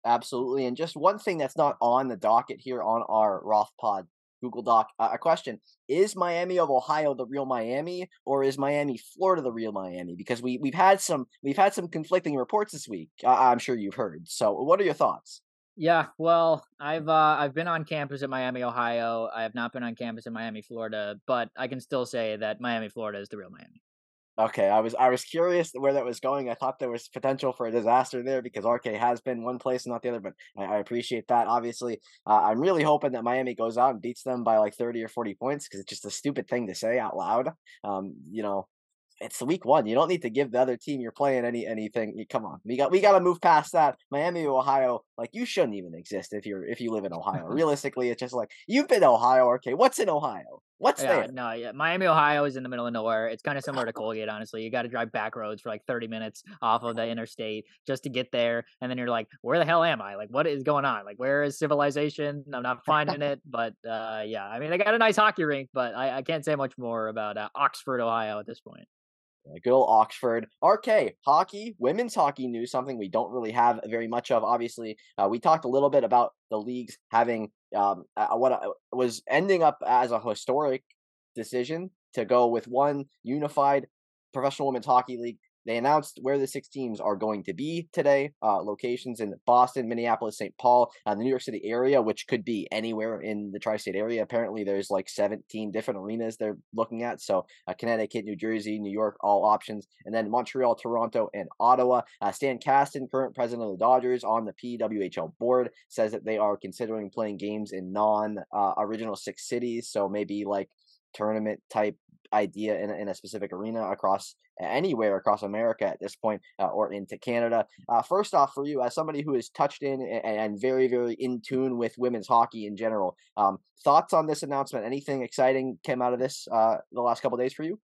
Absolutely. And just one thing that's not on the docket here on our Roth Pod Google Doc. Uh, a question: Is Miami of Ohio the real Miami, or is Miami, Florida, the real Miami? Because we we've had some we've had some conflicting reports this week. I'm sure you've heard. So, what are your thoughts? Yeah, well, I've uh, I've been on campus at Miami, Ohio. I have not been on campus in Miami, Florida, but I can still say that Miami, Florida, is the real Miami. Okay, I was I was curious where that was going. I thought there was potential for a disaster there because RK has been one place and not the other, but I, I appreciate that. Obviously, uh, I'm really hoping that Miami goes out and beats them by like 30 or 40 points because it's just a stupid thing to say out loud. Um, you know, it's week one. You don't need to give the other team you're playing any anything. Come on, we got we got to move past that. Miami, Ohio, like you shouldn't even exist if you're if you live in Ohio. Realistically, it's just like you've been to Ohio. Okay, what's in Ohio? What's yeah, there? No, yeah, Miami, Ohio is in the middle of nowhere. It's kind of similar to Colgate, honestly. You got to drive back roads for like 30 minutes off of the interstate just to get there, and then you're like, where the hell am I? Like, what is going on? Like, where is civilization? I'm not finding it. But uh, yeah, I mean, they got a nice hockey rink, but I, I can't say much more about uh, Oxford, Ohio at this point. Good old Oxford. RK, hockey, women's hockey news, something we don't really have very much of. Obviously, uh, we talked a little bit about the leagues having um, uh, what uh, was ending up as a historic decision to go with one unified professional women's hockey league they announced where the six teams are going to be today. Uh, locations in Boston, Minneapolis, St. Paul, uh, the New York City area, which could be anywhere in the tri-state area. Apparently, there's like 17 different arenas they're looking at. So uh, Connecticut, New Jersey, New York, all options, and then Montreal, Toronto, and Ottawa. Uh, Stan Kasten, current president of the Dodgers, on the PWHL board, says that they are considering playing games in non-original uh, six cities. So maybe like tournament type idea in a, in a specific arena across anywhere across America at this point, uh, or into Canada. Uh, first off, for you as somebody who is touched in and, and very very in tune with women's hockey in general, um, thoughts on this announcement? Anything exciting came out of this uh, the last couple days for you?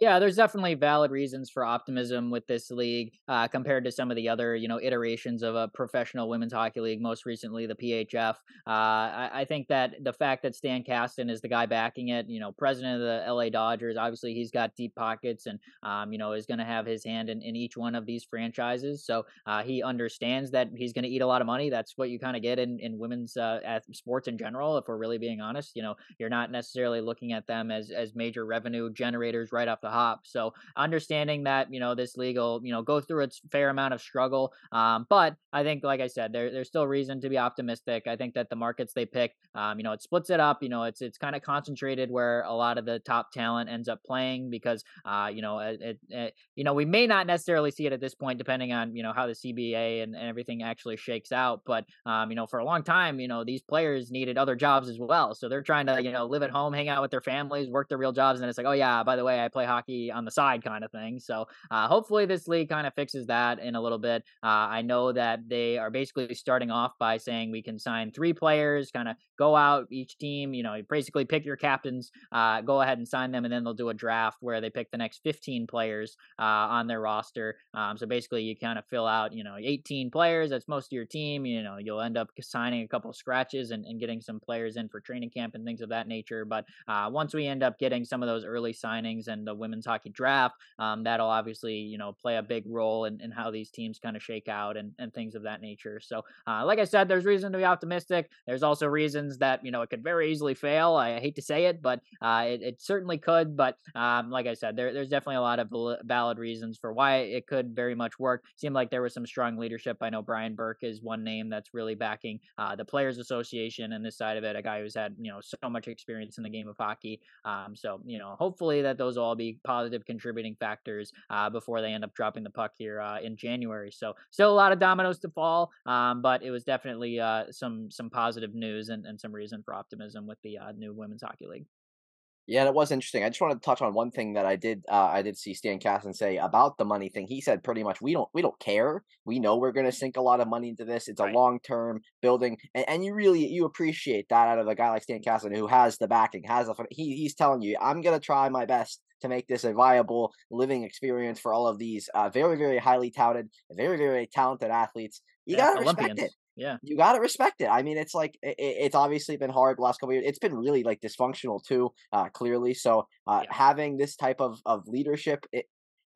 Yeah, there's definitely valid reasons for optimism with this league uh, compared to some of the other, you know, iterations of a professional women's hockey league. Most recently, the PHF. Uh, I, I, think that the fact that Stan Kasten is the guy backing it, you know, president of the LA Dodgers, obviously he's got deep pockets and, um, you know, is going to have his hand in, in each one of these franchises. So uh, he understands that he's going to eat a lot of money. That's what you kind of get in in women's uh, sports in general. If we're really being honest, you know, you're not necessarily looking at them as as major revenue generators right off the the hop. So understanding that you know this league will you know go through its fair amount of struggle, um, but I think like I said, there, there's still reason to be optimistic. I think that the markets they pick, um, you know, it splits it up. You know, it's it's kind of concentrated where a lot of the top talent ends up playing because uh, you know it, it, it, you know we may not necessarily see it at this point depending on you know how the CBA and, and everything actually shakes out. But um, you know for a long time, you know these players needed other jobs as well, so they're trying to you know live at home, hang out with their families, work their real jobs, and it's like oh yeah, by the way, I play hockey on the side kind of thing. So uh, hopefully this league kind of fixes that in a little bit. Uh, I know that they are basically starting off by saying we can sign three players, kind of go out each team, you know, you basically pick your captains, uh, go ahead and sign them, and then they'll do a draft where they pick the next 15 players uh, on their roster. Um, so basically you kind of fill out, you know, 18 players. That's most of your team. You know, you'll end up signing a couple scratches and, and getting some players in for training camp and things of that nature. But uh, once we end up getting some of those early signings and the women's hockey draft, um, that'll obviously you know play a big role in, in how these teams kind of shake out and, and things of that nature. So, uh, like I said, there's reason to be optimistic. There's also reasons that you know it could very easily fail. I hate to say it, but uh, it, it, certainly could. But um, like I said, there, there's definitely a lot of valid reasons for why it could very much work. Seemed like there was some strong leadership. I know Brian Burke is one name that's really backing uh, the Players Association and this side of it. A guy who's had you know so much experience in the game of hockey. Um, so you know, hopefully that those will all be positive contributing factors uh, before they end up dropping the puck here uh, in January. So still a lot of dominoes to fall, um, but it was definitely uh, some some positive news and, and some reason for optimism with the uh, new women's hockey league. Yeah, that was interesting. I just wanted to touch on one thing that I did. Uh, I did see Stan Kasten say about the money thing. He said pretty much, we don't we don't care. We know we're going to sink a lot of money into this. It's right. a long term building, and, and you really you appreciate that out of a guy like Stan Kasten who has the backing, has a he he's telling you, I'm going to try my best to make this a viable living experience for all of these uh, very very highly touted, very very talented athletes. You yeah, gotta respect it. Yeah. You got to respect it. I mean it's like it, it's obviously been hard the last couple years it's been really like dysfunctional too uh clearly. So uh yeah. having this type of of leadership it,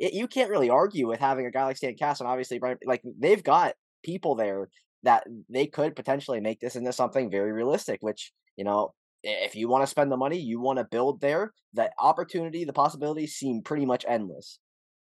it, you can't really argue with having a guy like Stan Kasten obviously like they've got people there that they could potentially make this into something very realistic which you know if you want to spend the money you want to build there the opportunity the possibilities seem pretty much endless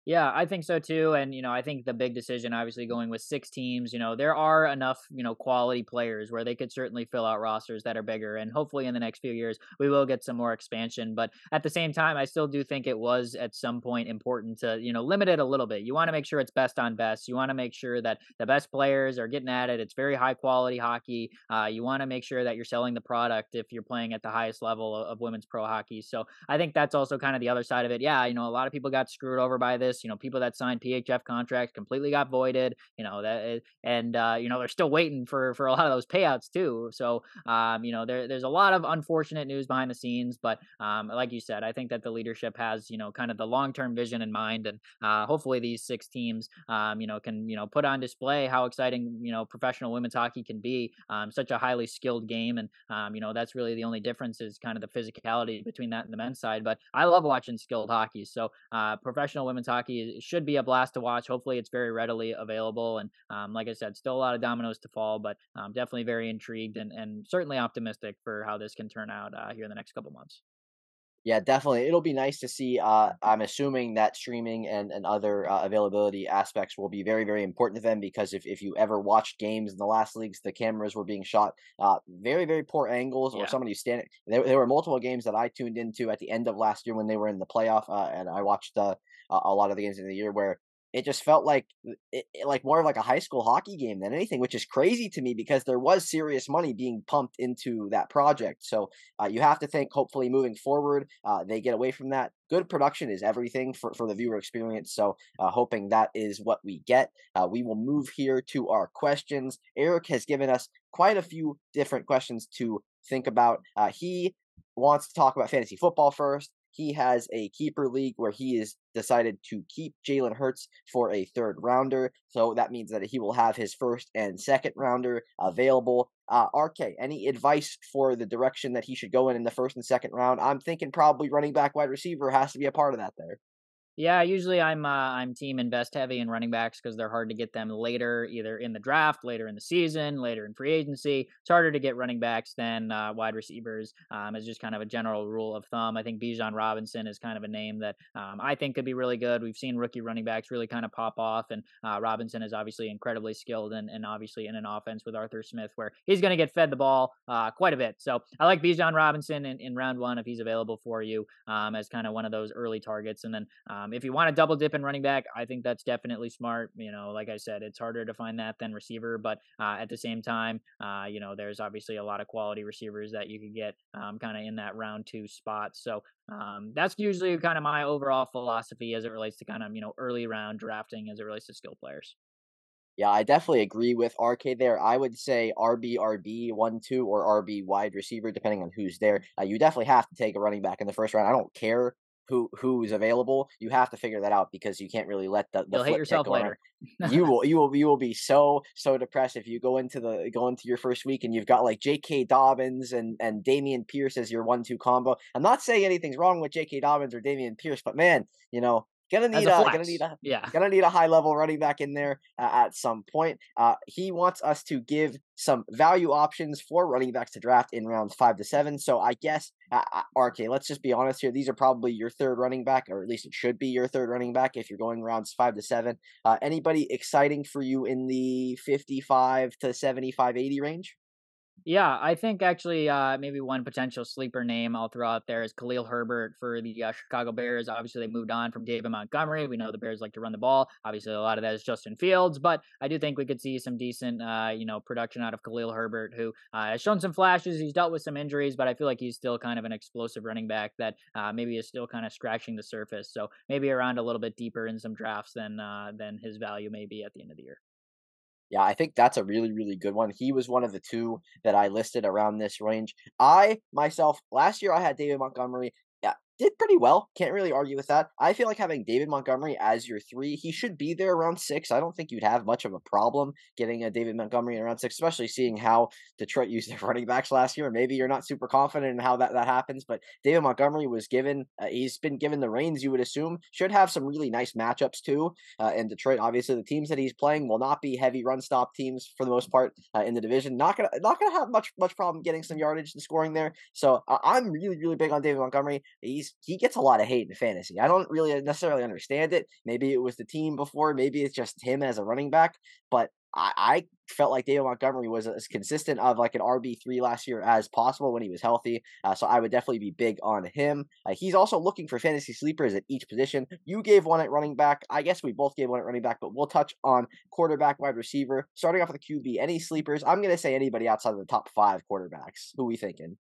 yeah, I think so too. And, you know, I think the big decision, obviously, going with six teams, you know, there are enough, you know, quality players where they could certainly fill out rosters that are bigger. And hopefully in the next few years, we will get some more expansion. But at the same time, I still do think it was at some point important to, you know, limit it a little bit. You want to make sure it's best on best. You want to make sure that the best players are getting at it. It's very high quality hockey. Uh, you want to make sure that you're selling the product if you're playing at the highest level of, of women's pro hockey. So I think that's also kind of the other side of it. Yeah, you know, a lot of people got screwed over by this this. You know, people that signed PHF contracts completely got voided. You know that, eh, and uh, you know they're still waiting for for a lot of those payouts too. So, um, you know, there there's a lot of unfortunate news behind the scenes. But um, like you said, I think that the leadership has you know kind of the long term vision in mind, and uh, hopefully these six teams, um, you know, can you know put on display how exciting you know professional women's hockey can be. Um, such a highly skilled game, and um, you know that's really the only difference is kind of the physicality between that and the men's side. But I love watching skilled hockey. So uh, professional women's hockey hockey should be a blast to watch. Hopefully, it's very readily available. And um, like I said, still a lot of dominoes to fall, but um, definitely very intrigued and, and certainly optimistic for how this can turn out uh, here in the next couple months. Yeah, definitely. It'll be nice to see. Uh, I'm assuming that streaming and, and other uh, availability aspects will be very, very important to them because if, if you ever watched games in the last leagues, the cameras were being shot uh, very, very poor angles, or Yeah. somebody standing. There, there were multiple games that I tuned into at the end of last year when they were in the playoff, uh, and I watched uh, a a lot of the games in the year where it just felt like it, like more of like a high school hockey game than anything, which is crazy to me because there was serious money being pumped into that project. So uh, you have to think, hopefully, moving forward, uh, they get away from that. Good production is everything for, for the viewer experience. So, uh, hoping that is what we get. Uh, we will move here to our questions. Eric has given us quite a few different questions to think about. Uh, he wants to talk about fantasy football first. He has a keeper league where he has decided to keep Jalen Hurts for a third rounder. So that means that he will have his first and second rounder available. Uh, RK, any advice for the direction that he should go in in the first and second round? I'm thinking probably running back, wide receiver has to be a part of that there. Yeah, usually I'm uh, I'm team invest heavy in running backs because they're hard to get them later, either in the draft, later in the season, later in free agency. It's harder to get running backs than uh, wide receivers. Um, is just kind of a general rule of thumb. I think Bijan Robinson is kind of a name that um, I think could be really good. We've seen rookie running backs really kind of pop off, and uh, Robinson is obviously incredibly skilled and, and obviously in an offense with Arthur Smith where he's going to get fed the ball uh, quite a bit. So I like Bijan Robinson in, in round one if he's available for you um, as kind of one of those early targets, and then um, if you want to double dip in running back, I think that's definitely smart. You know, like I said, it's harder to find that than receiver, but uh, at the same time, uh, you know, there's obviously a lot of quality receivers that you could get um, kind of in that round two spot. So um, that's usually kind of my overall philosophy as it relates to kind of you know early round drafting as it relates to skill players. Yeah, I definitely agree with RK there. I would say RB, RB, 1 2, or RB wide receiver, depending on who's there. Uh, you definitely have to take a running back in the first round. I don't care who who's available. You have to figure that out because you can't really let the, the You'll hate yourself later. You will you will you will be so so depressed if you go into the go into your first week and you've got like J.K. Dobbins and and Dameon Pierce as your one two combo. I'm not saying anything's wrong with J.K. Dobbins or Dameon Pierce, but man, you know, gonna need a a gonna need a yeah. Gonna need a high level running back in there uh, at some point. Uh, he wants us to give some value options for running backs to draft in rounds five to seven. So I guess, uh, uh, RK, let's just be honest here. These are probably your third running back, or at least it should be your third running back if you're going rounds five to seven. Uh, anybody exciting for you in the 55 to 75, 80 range? Yeah, I think actually uh, maybe one potential sleeper name I'll throw out there is Khalil Herbert for the uh, Chicago Bears. Obviously, they moved on from David Montgomery. We know the Bears like to run the ball. Obviously, a lot of that is Justin Fields, but I do think we could see some decent, uh, you know, production out of Khalil Herbert, who uh, has shown some flashes. He's dealt with some injuries, but I feel like he's still kind of an explosive running back that uh, maybe is still kind of scratching the surface. So maybe around a little bit deeper in some drafts than uh, than his value may be at the end of the year. Yeah, I think that's a really, really good one. He was one of the two that I listed around this range. I myself last year I had David Montgomery. Did pretty well. Can't really argue with that. I feel like having David Montgomery as your three, he should be there around six. I don't think you'd have much of a problem getting a David Montgomery in around six, especially seeing how Detroit used their running backs last year. Maybe you're not super confident in how that, that happens, but David Montgomery was given, uh, he's been given the reins, you would assume, should have some really nice matchups too. Uh, in Detroit, obviously, the teams that he's playing will not be heavy run stop teams for the most part uh, in the division. Not gonna not gonna have much much problem getting some yardage and scoring there. So uh, I'm really really big on David Montgomery. He's he gets a lot of hate in fantasy. I don't really necessarily understand it. Maybe it was the team before. Maybe it's just him as a running back. But I, I felt like David Montgomery was as consistent of like an RB three last year as possible when he was healthy. Uh, so I would definitely be big on him. Uh, he's also looking for fantasy sleepers at each position. You gave one at running back. I guess we both gave one at running back, but we'll touch on quarterback, wide receiver. Starting off with the QB, any sleepers? I'm gonna say anybody outside of the top five quarterbacks. Who we thinking?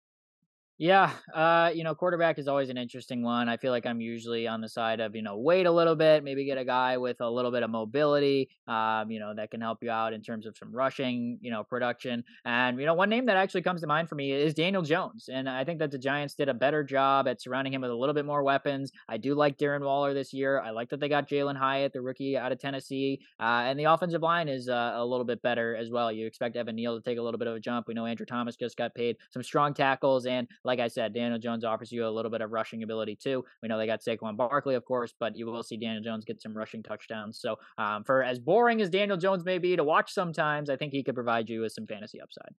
Yeah, uh, you know, quarterback is always an interesting one. I feel like I'm usually on the side of, you know, wait a little bit, maybe get a guy with a little bit of mobility, um, you know, that can help you out in terms of some rushing, you know, production. And, you know, one name that actually comes to mind for me is Daniel Jones. And I think that the Giants did a better job at surrounding him with a little bit more weapons. I do like Darren Waller this year. I like that they got Jalin Hyatt, the rookie out of Tennessee. Uh, and the offensive line is uh, a little bit better as well. You expect Evan Neal to take a little bit of a jump. We know Andrew Thomas just got paid some strong tackles. And like I said, Daniel Jones offers you a little bit of rushing ability too. We know they got Saquon Barkley, of course, but you will see Daniel Jones get some rushing touchdowns. So um, for as boring as Daniel Jones may be to watch sometimes, I think he could provide you with some fantasy upside.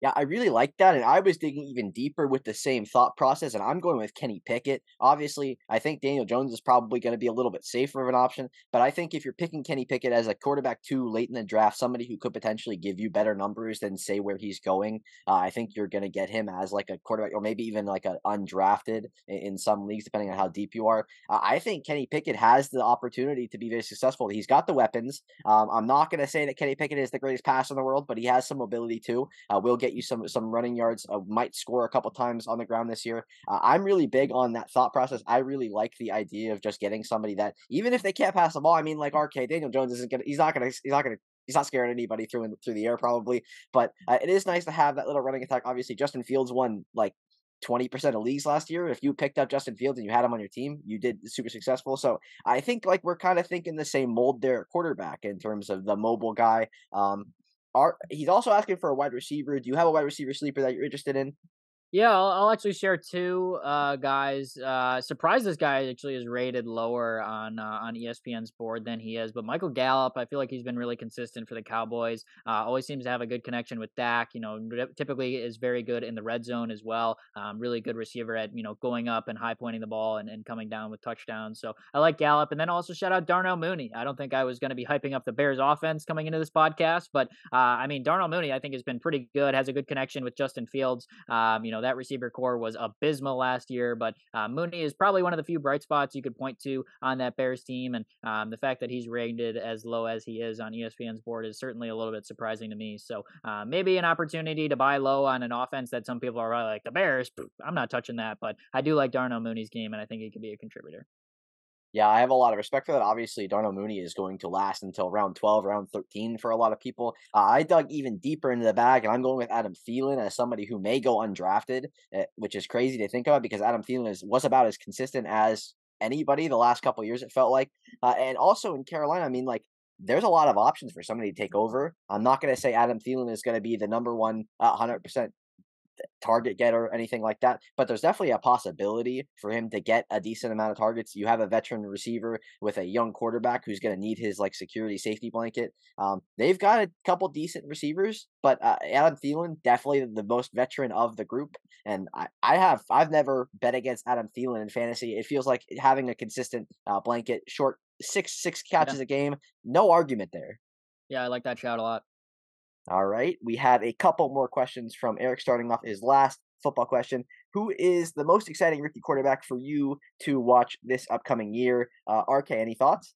Yeah, I really like that, and I was digging even deeper with the same thought process, and I'm going with Kenny Pickett. Obviously, I think Daniel Jones is probably going to be a little bit safer of an option, but I think if you're picking Kenny Pickett as a quarterback two late in the draft, somebody who could potentially give you better numbers than say where he's going, uh, I think you're going to get him as like a quarterback, or maybe even like an undrafted in, in, some leagues, depending on how deep you are. Uh, I think Kenny Pickett has the opportunity to be very successful. He's got the weapons. Um, I'm not going to say that Kenny Pickett is the greatest pass in the world, but he has some mobility too. Uh, we'll get you some some running yards. Uh, might score a couple times on the ground this year. Uh, I'm really big on that thought process. I really like the idea of just getting somebody that even if they can't pass the ball, I mean, like RK Daniel Jones isn't gonna. He's not gonna. He's not gonna he's not scaring anybody through in, through the air probably. But uh, it is nice to have that little running attack. Obviously, Justin Fields won like 20% of leagues last year. If you picked up Justin Fields and you had him on your team, you did super successful. So I think like we're kind of thinking the same mold there at quarterback in terms of the mobile guy. Um, are he's also asking for a wide receiver. Do you have a wide receiver sleeper that you're interested in? Yeah, I'll, I'll, actually share two uh, guys. Uh, surprised this guy actually is rated lower on uh, on ESPN's board than he is. But Michael Gallup, I feel like he's been really consistent for the Cowboys. Uh, always seems to have a good connection with Dak. You know, typically is very good in the red zone as well. Um, really good receiver at you know going up and high pointing the ball and, and coming down with touchdowns. So I like Gallup. And then also shout out Darnell Mooney. I don't think I was going to be hyping up the Bears offense coming into this podcast, but uh, I mean Darnell Mooney I think has been pretty good. Has a good connection with Justin Fields. Um, you know that receiver corps was abysmal last year, but uh, Mooney is probably one of the few bright spots you could point to on that Bears team. And um, the fact that he's rated as low as he is on ESPN's board is certainly a little bit surprising to me. So uh, maybe an opportunity to buy low on an offense that some people are like the Bears. I'm not touching that, but I do like Darnell Mooney's game, and I think he could be a contributor. Yeah, I have a lot of respect for that. Obviously, Darnell Mooney is going to last until round 12, round 13 for a lot of people. Uh, I dug even deeper into the bag, and I'm going with Adam Thielen as somebody who may go undrafted, uh, which is crazy to think about because Adam Thielen is, was about as consistent as anybody the last couple years, it felt like. Uh, and also in Carolina, I mean, like, there's a lot of options for somebody to take over. I'm not going to say Adam Thielen is going to be the number one, 100% target getter or anything like that. But there's definitely a possibility for him to get a decent amount of targets. You have a veteran receiver with a young quarterback who's going to need his like security safety blanket. Um, they've got a couple decent receivers, but uh, Adam Thielen definitely the most veteran of the group. And I, I have I've never bet against Adam Thielen in fantasy. It feels like having a consistent uh, blanket, short six six catches yeah. a game, no argument there. Yeah, I like that shout a lot. All right. We have a couple more questions from Eric starting off his last football question. Who is the most exciting rookie quarterback for you to watch this upcoming year? Uh, RK, any thoughts?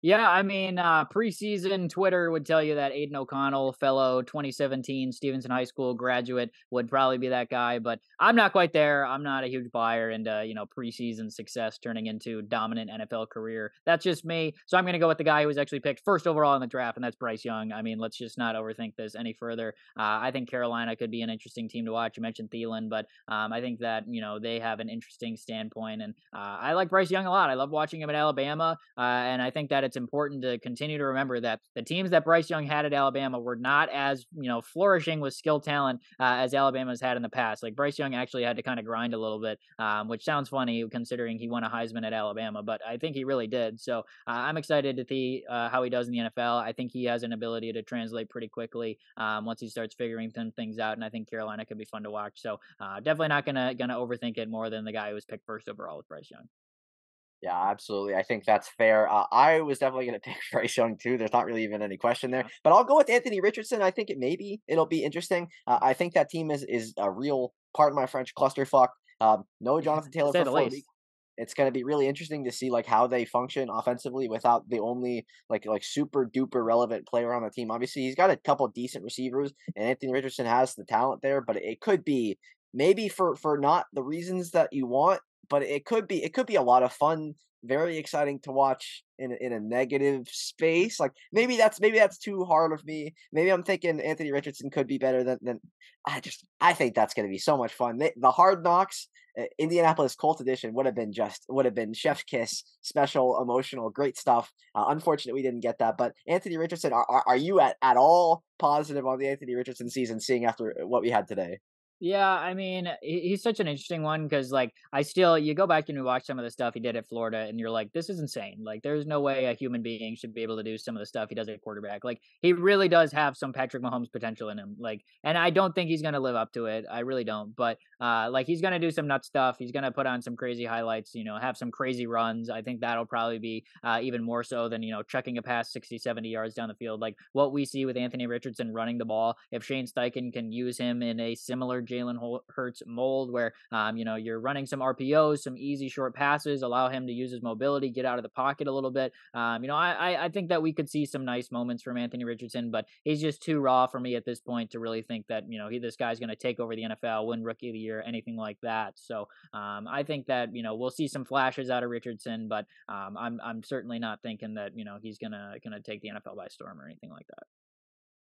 Yeah, I mean, uh, preseason Twitter would tell you that Aidan O'Connell, fellow 2017 Stevenson High School graduate, would probably be that guy. But I'm not quite there. I'm not a huge buyer into you know preseason success turning into dominant NFL career. That's just me. So I'm going to go with the guy who was actually picked first overall in the draft, and that's Bryce Young. I mean, let's just not overthink this any further. Uh, I think Carolina could be an interesting team to watch. You mentioned Thielen, but um, I think that you know they have an interesting standpoint, and uh, I like Bryce Young a lot. I love watching him at Alabama, uh, and I think that it's important to continue to remember that the teams that Bryce Young had at Alabama were not as you know flourishing with skill talent uh, as Alabama's had in the past. Like Bryce Young actually had to kind of grind a little bit, um, which sounds funny considering he won a Heisman at Alabama, but I think he really did. So uh, I'm excited to see uh, how he does in the NFL. I think he has an ability to translate pretty quickly um, once he starts figuring things out, and I think Carolina could be fun to watch. So uh, definitely not gonna gonna overthink it more than the guy who was picked first overall with Bryce Young. Yeah, absolutely. I think that's fair. Uh, I was definitely going to pick Bryce Young too. There's not really even any question there, but I'll go with Anthony Richardson. I think it maybe it'll be interesting. Uh, I think that team is is a real part of my French clusterfuck. Um, no Jonathan Taylor for four weeks. It's going to be really interesting to see like how they function offensively without the only like like super duper relevant player on the team. Obviously, he's got a couple decent receivers, and Anthony Richardson has the talent there. But it could be maybe for for not the reasons that you want but it could be it could be a lot of fun very exciting to watch in in a negative space. Like maybe that's maybe that's too hard of me. Maybe I'm thinking Anthony Richardson could be better than than I just I think that's going to be so much fun. The Hard Knocks uh, Indianapolis Colt edition would have been just would have been chef's kiss, special, emotional, great stuff. Uh, unfortunate we didn't get that. But Anthony Richardson, are, are you at at all positive on the Anthony Richardson season, seeing after what we had today? Yeah, I mean, he's such an interesting one because, like, I still you go back and you watch some of the stuff he did at Florida, and you're like, this is insane. Like, there's no way a human being should be able to do some of the stuff he does at quarterback. Like, he really does have some Patrick Mahomes potential in him. Like, and I don't think he's gonna live up to it. I really don't. But uh, like, he's gonna do some nut stuff. He's gonna put on some crazy highlights. You know, have some crazy runs. I think that'll probably be uh, even more so than you know chucking a pass 60, 70 yards down the field. Like what we see with Anthony Richardson running the ball. If Shane Steichen can use him in a similar Jalen Hurts mold where um, you know you're running some RPOs, some easy short passes, allow him to use his mobility, get out of the pocket a little bit. Um, you know, I I think that we could see some nice moments from Anthony Richardson, but he's just too raw for me at this point to really think that you know he this guy's going to take over the NFL, win Rookie of the Year, anything like that. So um, I think that you know we'll see some flashes out of Richardson, but um, I'm I'm certainly not thinking that you know he's gonna gonna take the NFL by storm or anything like that.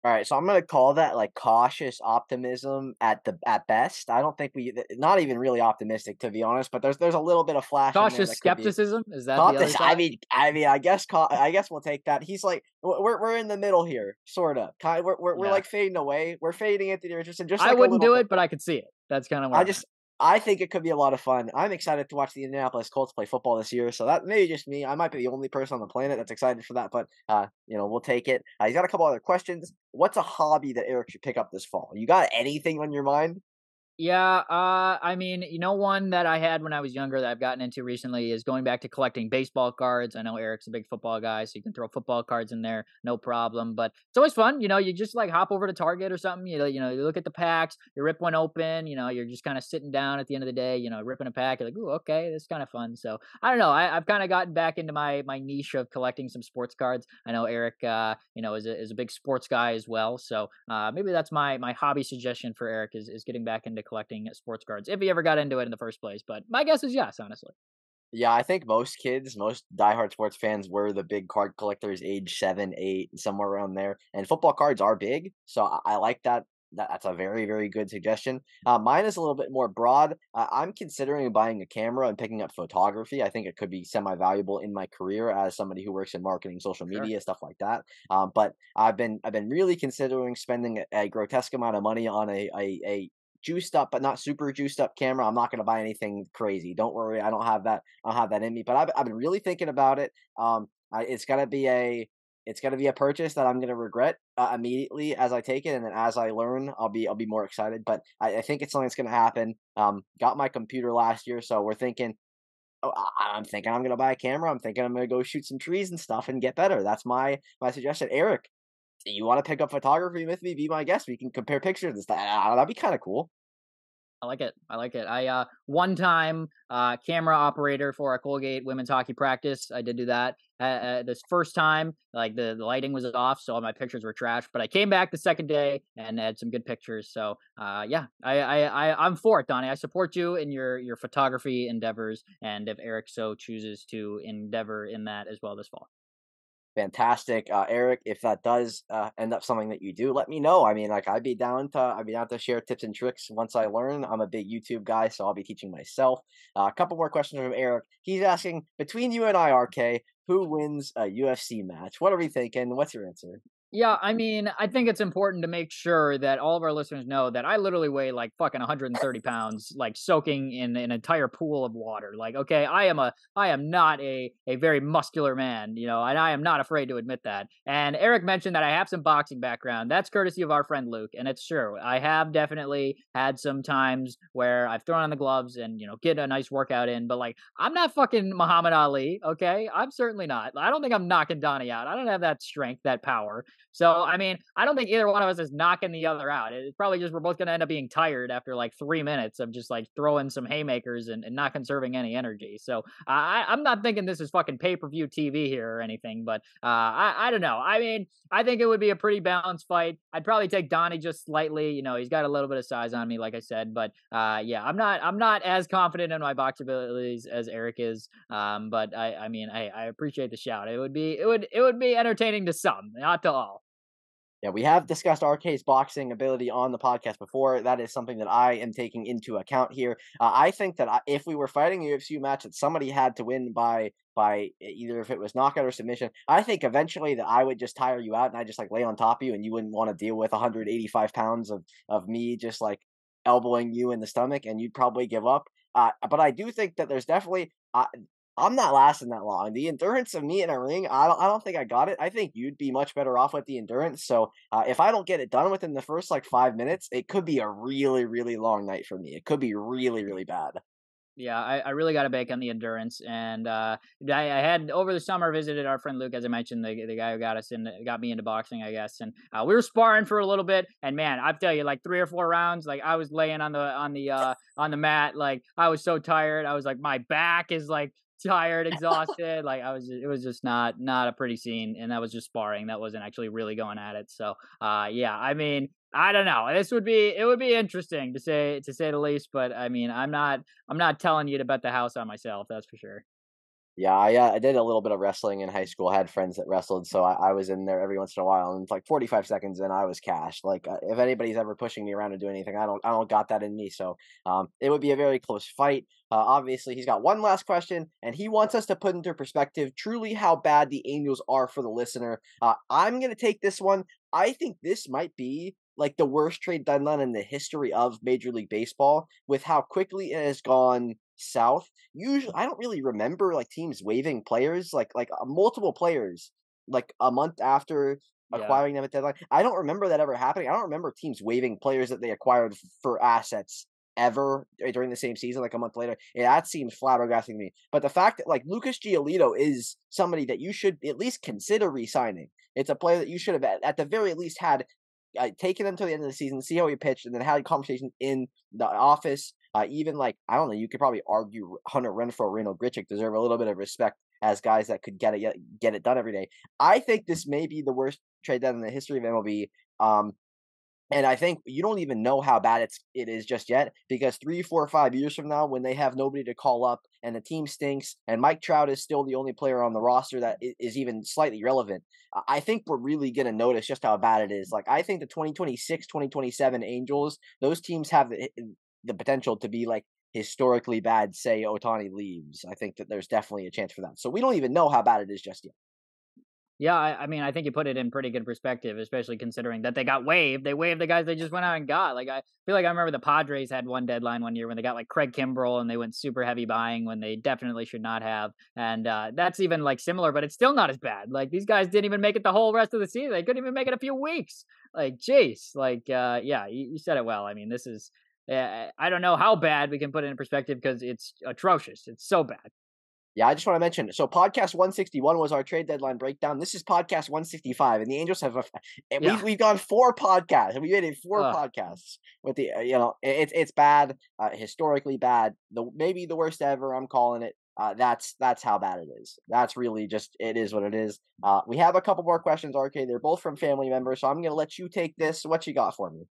All right, so I'm gonna call that like cautious optimism at the at best. I don't think we, not even really optimistic to be honest, but there's there's a little bit of flash. Cautious skepticism is that? Cautious, I mean, I mean, I guess I guess we'll take that. He's like we're we're in the middle here, sort of. Kind, we're we're, yeah. we're like fading away. We're fading Anthony Richardson. Just like I wouldn't do it, but I could see it. That's kind of. I just I think it could be a lot of fun. I'm excited to watch the Indianapolis Colts play football this year. So that may just me. I might be the only person on the planet that's excited for that, but uh, you know, we'll take it. Uh, he's got a couple other questions. What's a hobby that Eric should pick up this fall? You got anything on your mind? Yeah, uh, I mean, you know, one that I had when I was younger that I've gotten into recently is going back to collecting baseball cards. I know Eric's a big football guy, so you can throw football cards in there, no problem. But it's always fun, you know. You just like hop over to Target or something. You you know, you look at the packs, you rip one open. You know, you're just kind of sitting down at the end of the day, you know, ripping a pack. You're like, ooh, okay, this kind of fun. So I don't know. I, have kind of gotten back into my my niche of collecting some sports cards. I know Eric, uh, you know, is a, is a big sports guy as well. So uh, maybe that's my my hobby suggestion for Eric is is getting back into collecting sports cards if he ever got into it in the first place. But my guess is yes, honestly. Yeah, I think most kids, most diehard sports fans were the big card collectors, age seven, eight, somewhere around there. And football cards are big, so I, I like that. That's a very, very good suggestion. Uh, mine is a little bit more broad. Uh, I'm considering buying a camera and picking up photography. I think it could be semi-valuable in my career as somebody who works in marketing, social media, sure. stuff like that. Um, but I've been, I've been really considering spending a, a grotesque amount of money on a, a, a juiced up but not super juiced up camera. I'm not going to buy anything crazy. Don't worry, I don't have that. I don't have that in me. But I've I've been really thinking about it. Um, I, it's gonna be a it's gonna be a purchase that I'm gonna regret uh, immediately as I take it, and then as I learn, I'll be I'll be more excited. But I, I think it's something that's gonna happen. Um, got my computer last year, so we're thinking. Oh, I'm thinking I'm gonna buy a camera. I'm thinking I'm gonna go shoot some trees and stuff and get better. That's my my suggestion. Eric, you want to pick up photography with me? Be my guest. We can compare pictures and stuff. That'd be kind of cool. I like it. I like it. I uh one time uh camera operator for a Colgate women's hockey practice. I did do that. Uh, uh, this first time, like the, the lighting was off, so all my pictures were trash. But I came back the second day and had some good pictures. So uh yeah, I I, I I'm for it, Donnie. I support you in your your photography endeavors, and if Eric so chooses to endeavor in that as well this fall fantastic. Uh, Eric, if that does uh, end up something that you do, let me know. I mean, like I'd be down to I'd be down to share tips and tricks once I learn. I'm a big YouTube guy, so I'll be teaching myself. Uh, a couple more questions from Eric. He's asking between you and I, RK, who wins a UFC match? What are we thinking? What's your answer? Yeah, I mean, I think it's important to make sure that all of our listeners know that I literally weigh like fucking 130 pounds, like soaking in an entire pool of water. Like, okay, I am a, I am not a a very muscular man, you know, and I am not afraid to admit that. And Eric mentioned that I have some boxing background. That's courtesy of our friend Luke, and it's true. I have definitely had some times where I've thrown on the gloves and you know get a nice workout in, but like I'm not fucking Muhammad Ali. Okay, I'm certainly not. I don't think I'm knocking Donnie out. I don't have that strength, that power. So, I mean, I don't think either one of us is knocking the other out. It's probably just we're both going to end up being tired after like three minutes of just like throwing some haymakers and, and not conserving any energy. So, I, I'm not thinking this is fucking pay per view TV here or anything, but uh, I, I don't know. I mean, I think it would be a pretty balanced fight. I'd probably take Donnie just slightly. You know, he's got a little bit of size on me, like I said, but uh, yeah, I'm not I'm not as confident in my box abilities as Eric is. Um, but I, I mean, I, I appreciate the shout. It would be it would it would be entertaining to some, not to all. Yeah, we have discussed RK's boxing ability on the podcast before. That is something that I am taking into account here. Uh, I think that I, if we were fighting a UFC match that somebody had to win by by either if it was knockout or submission, I think eventually that I would just tire you out and I just like lay on top of you and you wouldn't want to deal with 185 pounds of of me just like elbowing you in the stomach, and you'd probably give up. Uh, but I do think that there's definitely. Uh, I'm not lasting that long. The endurance of me in a ring, I don't, I don't think I got it. I think you'd be much better off with the endurance. So uh, if I don't get it done within the first like five minutes, it could be a really, really long night for me. It could be really, really bad. Yeah, I, I really got to bake on the endurance, and uh, I, I, had over the summer visited our friend Luke, as I mentioned, the the guy who got us in, got me into boxing, I guess, and uh, we were sparring for a little bit, and man, I tell you, like three or four rounds, like I was laying on the on the uh, on the mat, like I was so tired, I was like my back is like tired, exhausted. like I was, it was just not not a pretty scene, and that was just sparring. That wasn't actually really going at it. So, uh, yeah, I mean, I don't know. This would be it would be interesting to say to say the least. But I mean, I'm not I'm not telling you to bet the house on myself. That's for sure. Yeah, I uh, I did a little bit of wrestling in high school. I had friends that wrestled, so I, I was in there every once in a while. And it's like forty five seconds, and I was cashed. Like uh, if anybody's ever pushing me around to do anything, I don't I don't got that in me. So um, it would be a very close fight. Uh, obviously, he's got one last question, and he wants us to put into perspective truly how bad the Angels are for the listener. Uh, I'm gonna take this one. I think this might be like the worst trade deadline in the history of Major League Baseball with how quickly it has gone south. Usually, I don't really remember like teams waiving players like like uh, multiple players like a month after acquiring yeah. them at deadline. I don't remember that ever happening. I don't remember teams waiving players that they acquired for assets ever eh, during the same season, like a month later. Yeah, that seems flabbergasting to me. But the fact that like Lucas Giolito is somebody that you should at least consider re-signing. It's a player that you should have at, at the very least had uh, taken him to the end of the season, see how he pitched, and then had a conversation in the office. Uh, even like I don't know, you could probably argue Hunter Renfroe, Reno Grichuk deserve a little bit of respect as guys that could get it get it done every day. I think this may be the worst trade deadline in the history of MLB. Um, and I think you don't even know how bad it's it is just yet because three, four, five years from now, when they have nobody to call up and the team stinks, and Mike Trout is still the only player on the roster that is even slightly relevant, I think we're really gonna notice just how bad it is. Like I think the 2026, 2027 Angels, those teams have the the potential to be like historically bad. Say Ohtani leaves, I think that there's definitely a chance for that. So we don't even know how bad it is just yet. Yeah, I, I, mean, I think you put it in pretty good perspective, especially considering that they got waived. They waived the guys they just went out and got. Like I feel like I remember the Padres had one deadline one year when they got like Craig Kimbrel and they went super heavy buying when they definitely should not have. And uh, that's even like similar, but it's still not as bad. Like these guys didn't even make it the whole rest of the season. They couldn't even make it a few weeks. Like, jeez, like uh, yeah, you, you said it well. I mean, this is. Uh, I don't know how bad we can put it in perspective because it's atrocious. It's so bad. Yeah, I just want to mention. So, podcast 161 was our trade deadline breakdown. This is podcast 165, and the Angels have a. Yeah. We've we've gone four podcasts. We made it four uh. podcasts with the. Uh, you know, it's it's bad, uh, historically bad. The maybe the worst ever. I'm calling it. Uh, that's that's how bad it is. That's really just it is what it is. Uh, we have a couple more questions, RK. They're both from family members, so I'm gonna let you take this. What you got for me?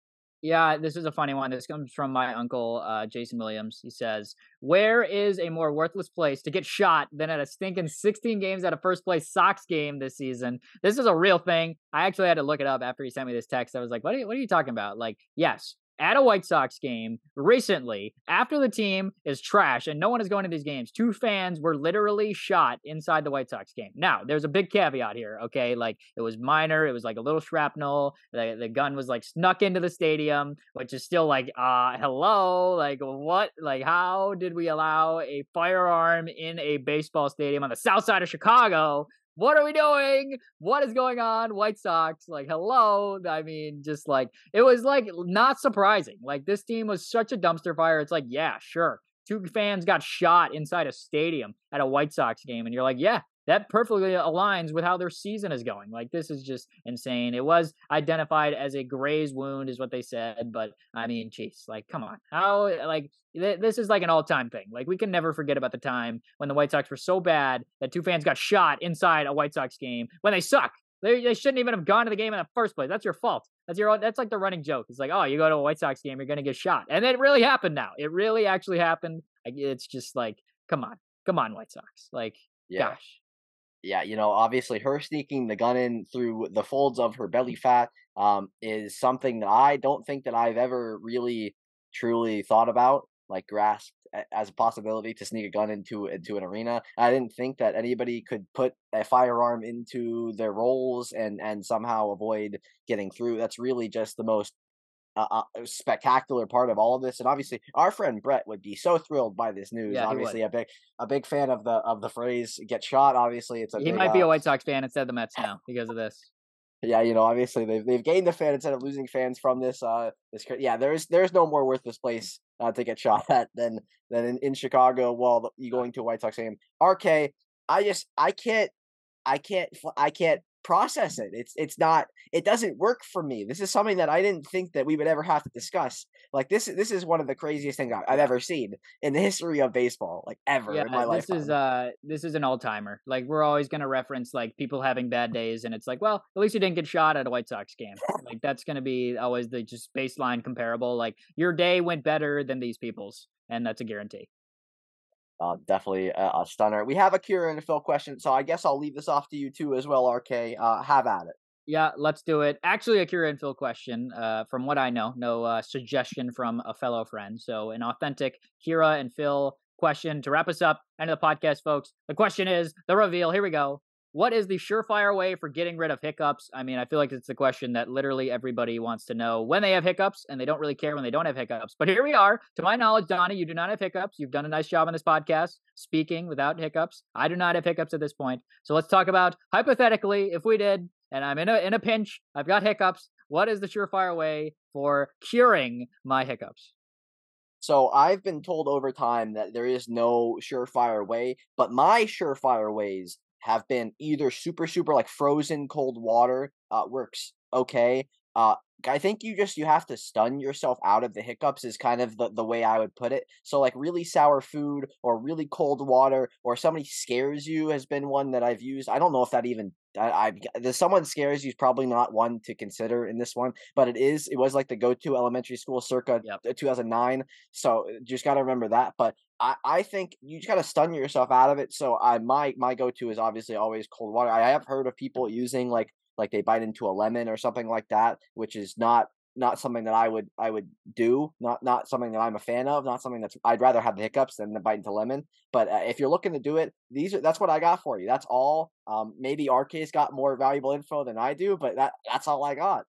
Yeah, this is a funny one. This comes from my uncle, uh, Jason Williams. He says, Where is a more worthless place to get shot than at a stinking 16 games at a first place Sox game this season? This is a real thing. I actually had to look it up after he sent me this text. I was like, What are you, what are you talking about? Like, yes, at a White Sox game recently after the team is trash and no one is going to these games. Two fans were literally shot inside the White Sox game. Now, there's a big caveat here, okay? Like it was minor, it was like a little shrapnel. The, the gun was like snuck into the stadium, which is still like, uh, hello, like what? Like how did we allow a firearm in a baseball stadium on the south side of Chicago what are we doing? What is going on? White Sox, like, hello. I mean, just like, it was like not surprising. Like, this team was such a dumpster fire. It's like, yeah, sure. Two fans got shot inside a stadium at a White Sox game. And you're like, yeah, that perfectly aligns with how their season is going. Like this is just insane. It was identified as a graze wound, is what they said, but I mean, jeez, like come on, how like th- this is like an all-time thing. Like we can never forget about the time when the White Sox were so bad that two fans got shot inside a White Sox game when they suck. They, they shouldn't even have gone to the game in the first place. That's your fault. That's your that's like the running joke. It's like, oh, you go to a White Sox game, you're gonna get shot, and it really happened. Now it really actually happened. It's just like, come on, come on, White Sox. Like, yeah. gosh yeah, you know, obviously her sneaking the gun in through the folds of her belly fat um, is something that I don't think that I've ever really truly thought about, like grasped as a possibility to sneak a gun into into an arena. I didn't think that anybody could put a firearm into their rolls and and somehow avoid getting through. That's really just the most a, a, spectacular part of all of this. And obviously, our friend Brett would be so thrilled by this news. Yeah, obviously, a big a big fan of the of the phrase "get shot." Obviously, it's a He big, might be uh, a White Sox fan instead of the Mets now because of this. yeah, you know, obviously they've they've gained a fan instead of losing fans from this. Uh, this yeah, there's there's no more worthless place uh, to get shot at than than in, in Chicago while you going to a White Sox game. RK, I just I can't I can't I can't process it. It's it's not it doesn't work for me. This is something that I didn't think that we would ever have to discuss. Like this this is one of the craziest things I've ever seen in the history of baseball, like ever Yeah, in my life. this is uh this is an all timer. Like we're always gonna reference like people having bad days, and it's like, well, at least you didn't get shot at a White Sox game. like that's gonna be always the just baseline comparable. Like your day went better than these people's, and that's a guarantee. Uh, definitely a, a stunner. We have a Kira and a Phil question, so I guess I'll leave this off to you too as well, RK. Uh, have at it. Yeah, let's do it. Actually, a Kira and Phil question. Uh, from what I know, no uh, suggestion from a fellow friend. So an authentic Kira and Phil question to wrap us up. End of the podcast, folks. The question is the reveal. Here we go. What is the surefire way for getting rid of hiccups? I mean, I feel like it's the question that literally everybody wants to know when they have hiccups, and they don't really care when they don't have hiccups. But here we are. To my knowledge, Donnie, you do not have hiccups. You've done a nice job on this podcast speaking without hiccups. I do not have hiccups at this point. So let's talk about hypothetically, if we did, and I'm in a in a pinch, I've got hiccups. What is the surefire way for curing my hiccups? So I've been told over time that there is no surefire way, but my surefire ways have been either super super like frozen cold water uh, works okay. Uh, I think you just you have to stun yourself out of the hiccups is kind of the, the way I would put it. So like really sour food or really cold water or somebody scares you has been one that I've used. I don't know if that even I, I the someone scares you is probably not one to consider in this one, but it is. It was like the go-to elementary school circa Yep. 2009. So just got to remember that. But I, I think you just got to stun yourself out of it. So I my my go-to is obviously always cold water. I have heard of people using like like they bite into a lemon or something like that, which is not not something that I would I would do. Not not something that I'm a fan of. Not something that's I'd rather have the hiccups than the bite into lemon. But uh, if you're looking to do it, these are that's what I got for you. That's all. Um, maybe RK's got more valuable info than I do, but that that's all I got.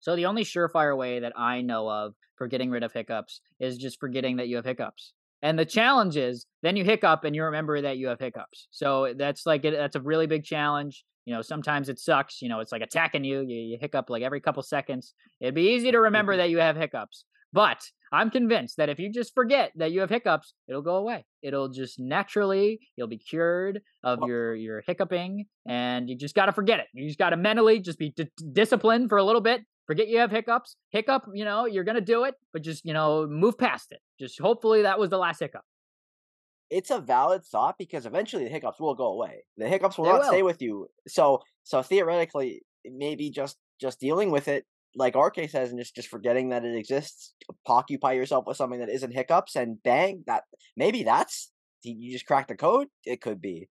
So the only surefire way that I know of for getting rid of hiccups is just forgetting that you have hiccups. And the challenge is then you hiccup and you remember that you have hiccups. So eh, that's like it- that's a really big challenge. You know, sometimes it sucks. You know, it's like attacking you. You, you hiccup like every couple seconds. It'd be easy to remember mm-hmm. that you have hiccups. But I'm convinced that if you just forget that you have hiccups, it'll go away. It'll just naturally, you'll be cured of your your hiccuping, and you just got to forget it. You just got to mentally just be d- disciplined for a little bit. Forget you have hiccups. Hiccup, you know, you're gonna do it, but just you know, move past it. Just hopefully that was the last hiccup. it's a valid thought because eventually the hiccups will go away. The hiccups will They not stay with you. So so theoretically, maybe just just dealing with it, like RK says, and just just forgetting that it exists. Occupy yourself with something that isn't hiccups, and bang, that maybe that's you just cracked the code. It could be.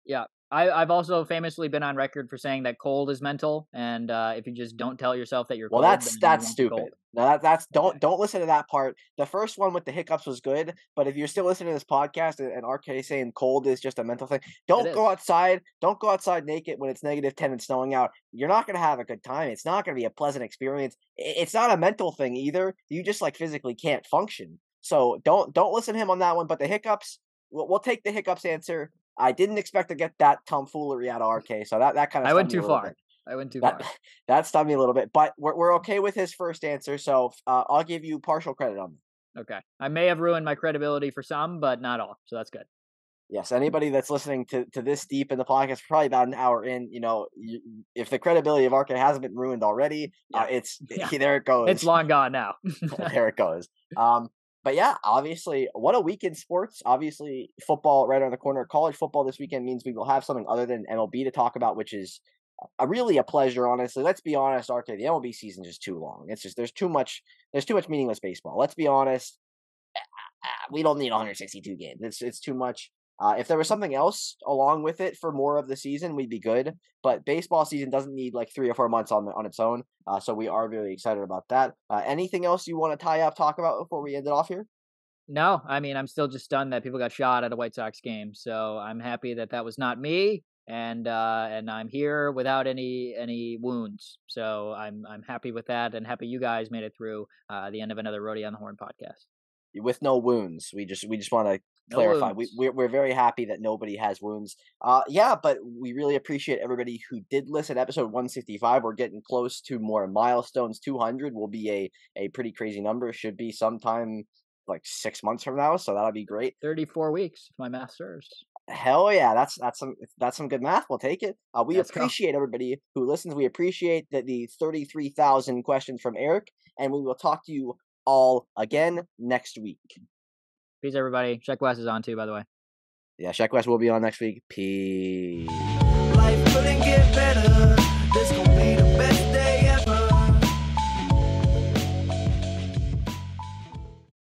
I, I've also famously been on record for saying that cold is mental, and uh, if you just don't tell yourself that you're Well, cold, that's that's won't be cold. stupid. No, that, that's don't don't listen to that part. The first one with the hiccups was good, but if you're still listening to this podcast and, and RK saying cold is just a mental thing, don't go outside. Don't go outside naked when it's negative ten and snowing out. You're not gonna have a good time. It's not gonna be a pleasant experience. It's not a mental thing either. You just like physically can't function. So don't don't listen to him on that one. But the hiccups, we'll, we'll take the hiccups answer. I didn't expect to get that tomfoolery out of RK, so that that kind of I went too far. I went too that far. that stunned me a little bit, but we're we're okay with his first answer, so uh, I'll give you partial credit on that. Okay, I may have ruined my credibility for some, but not all. So that's good. Yes, anybody that's listening to, to this deep in the podcast, probably about an hour in, you know, you, if the credibility of RK hasn't been ruined already, uh, it's Yeah. there it goes. It's long gone now. there it goes. Um, but yeah, obviously, what a week in sports. Obviously, football right around the corner. College football this weekend means we will have something other than MLB to talk about, which is a, really a pleasure. Honestly, let's be honest, RK. The MLB season is just too long. It's just there's too much. There's too much meaningless baseball. Let's be honest. uh, We don't need 162 games. It's it's too much. Uh, if there was something else along with it for more of the season, we'd be good. But baseball season doesn't need like three or four months on the, on its own. Uh, so we are really excited about that. Uh, anything else you want to tie up, talk about before we end it off here? no, I mean I'm still just stunned that people got shot at a White Sox game. So I'm happy that that was not me. and uh, and I'm here without any any wounds. So I'm I'm happy with that, and happy you guys made it through uh, the end of another Roadie on the Horn podcast with no wounds. We just we just want to clarify. No we we're, we're very happy that nobody has wounds. Uh, yeah, but we really appreciate everybody who did listen. Episode one sixty five. We're getting close to more milestones. Two hundred will be a a pretty crazy number. Should be sometime like six months from now. So that'll be great. Thirty four weeks, if my math serves. Hell yeah, that's that's some that's some good math. We'll take it. Uh, we Let's appreciate go. everybody who listens. We appreciate that the thirty three thousand questions from Eric, and we will talk to you all again next week. Peace, everybody. Sheck Wes is on too, by the way. Yeah, Sheck Wes will be on next week. Peace.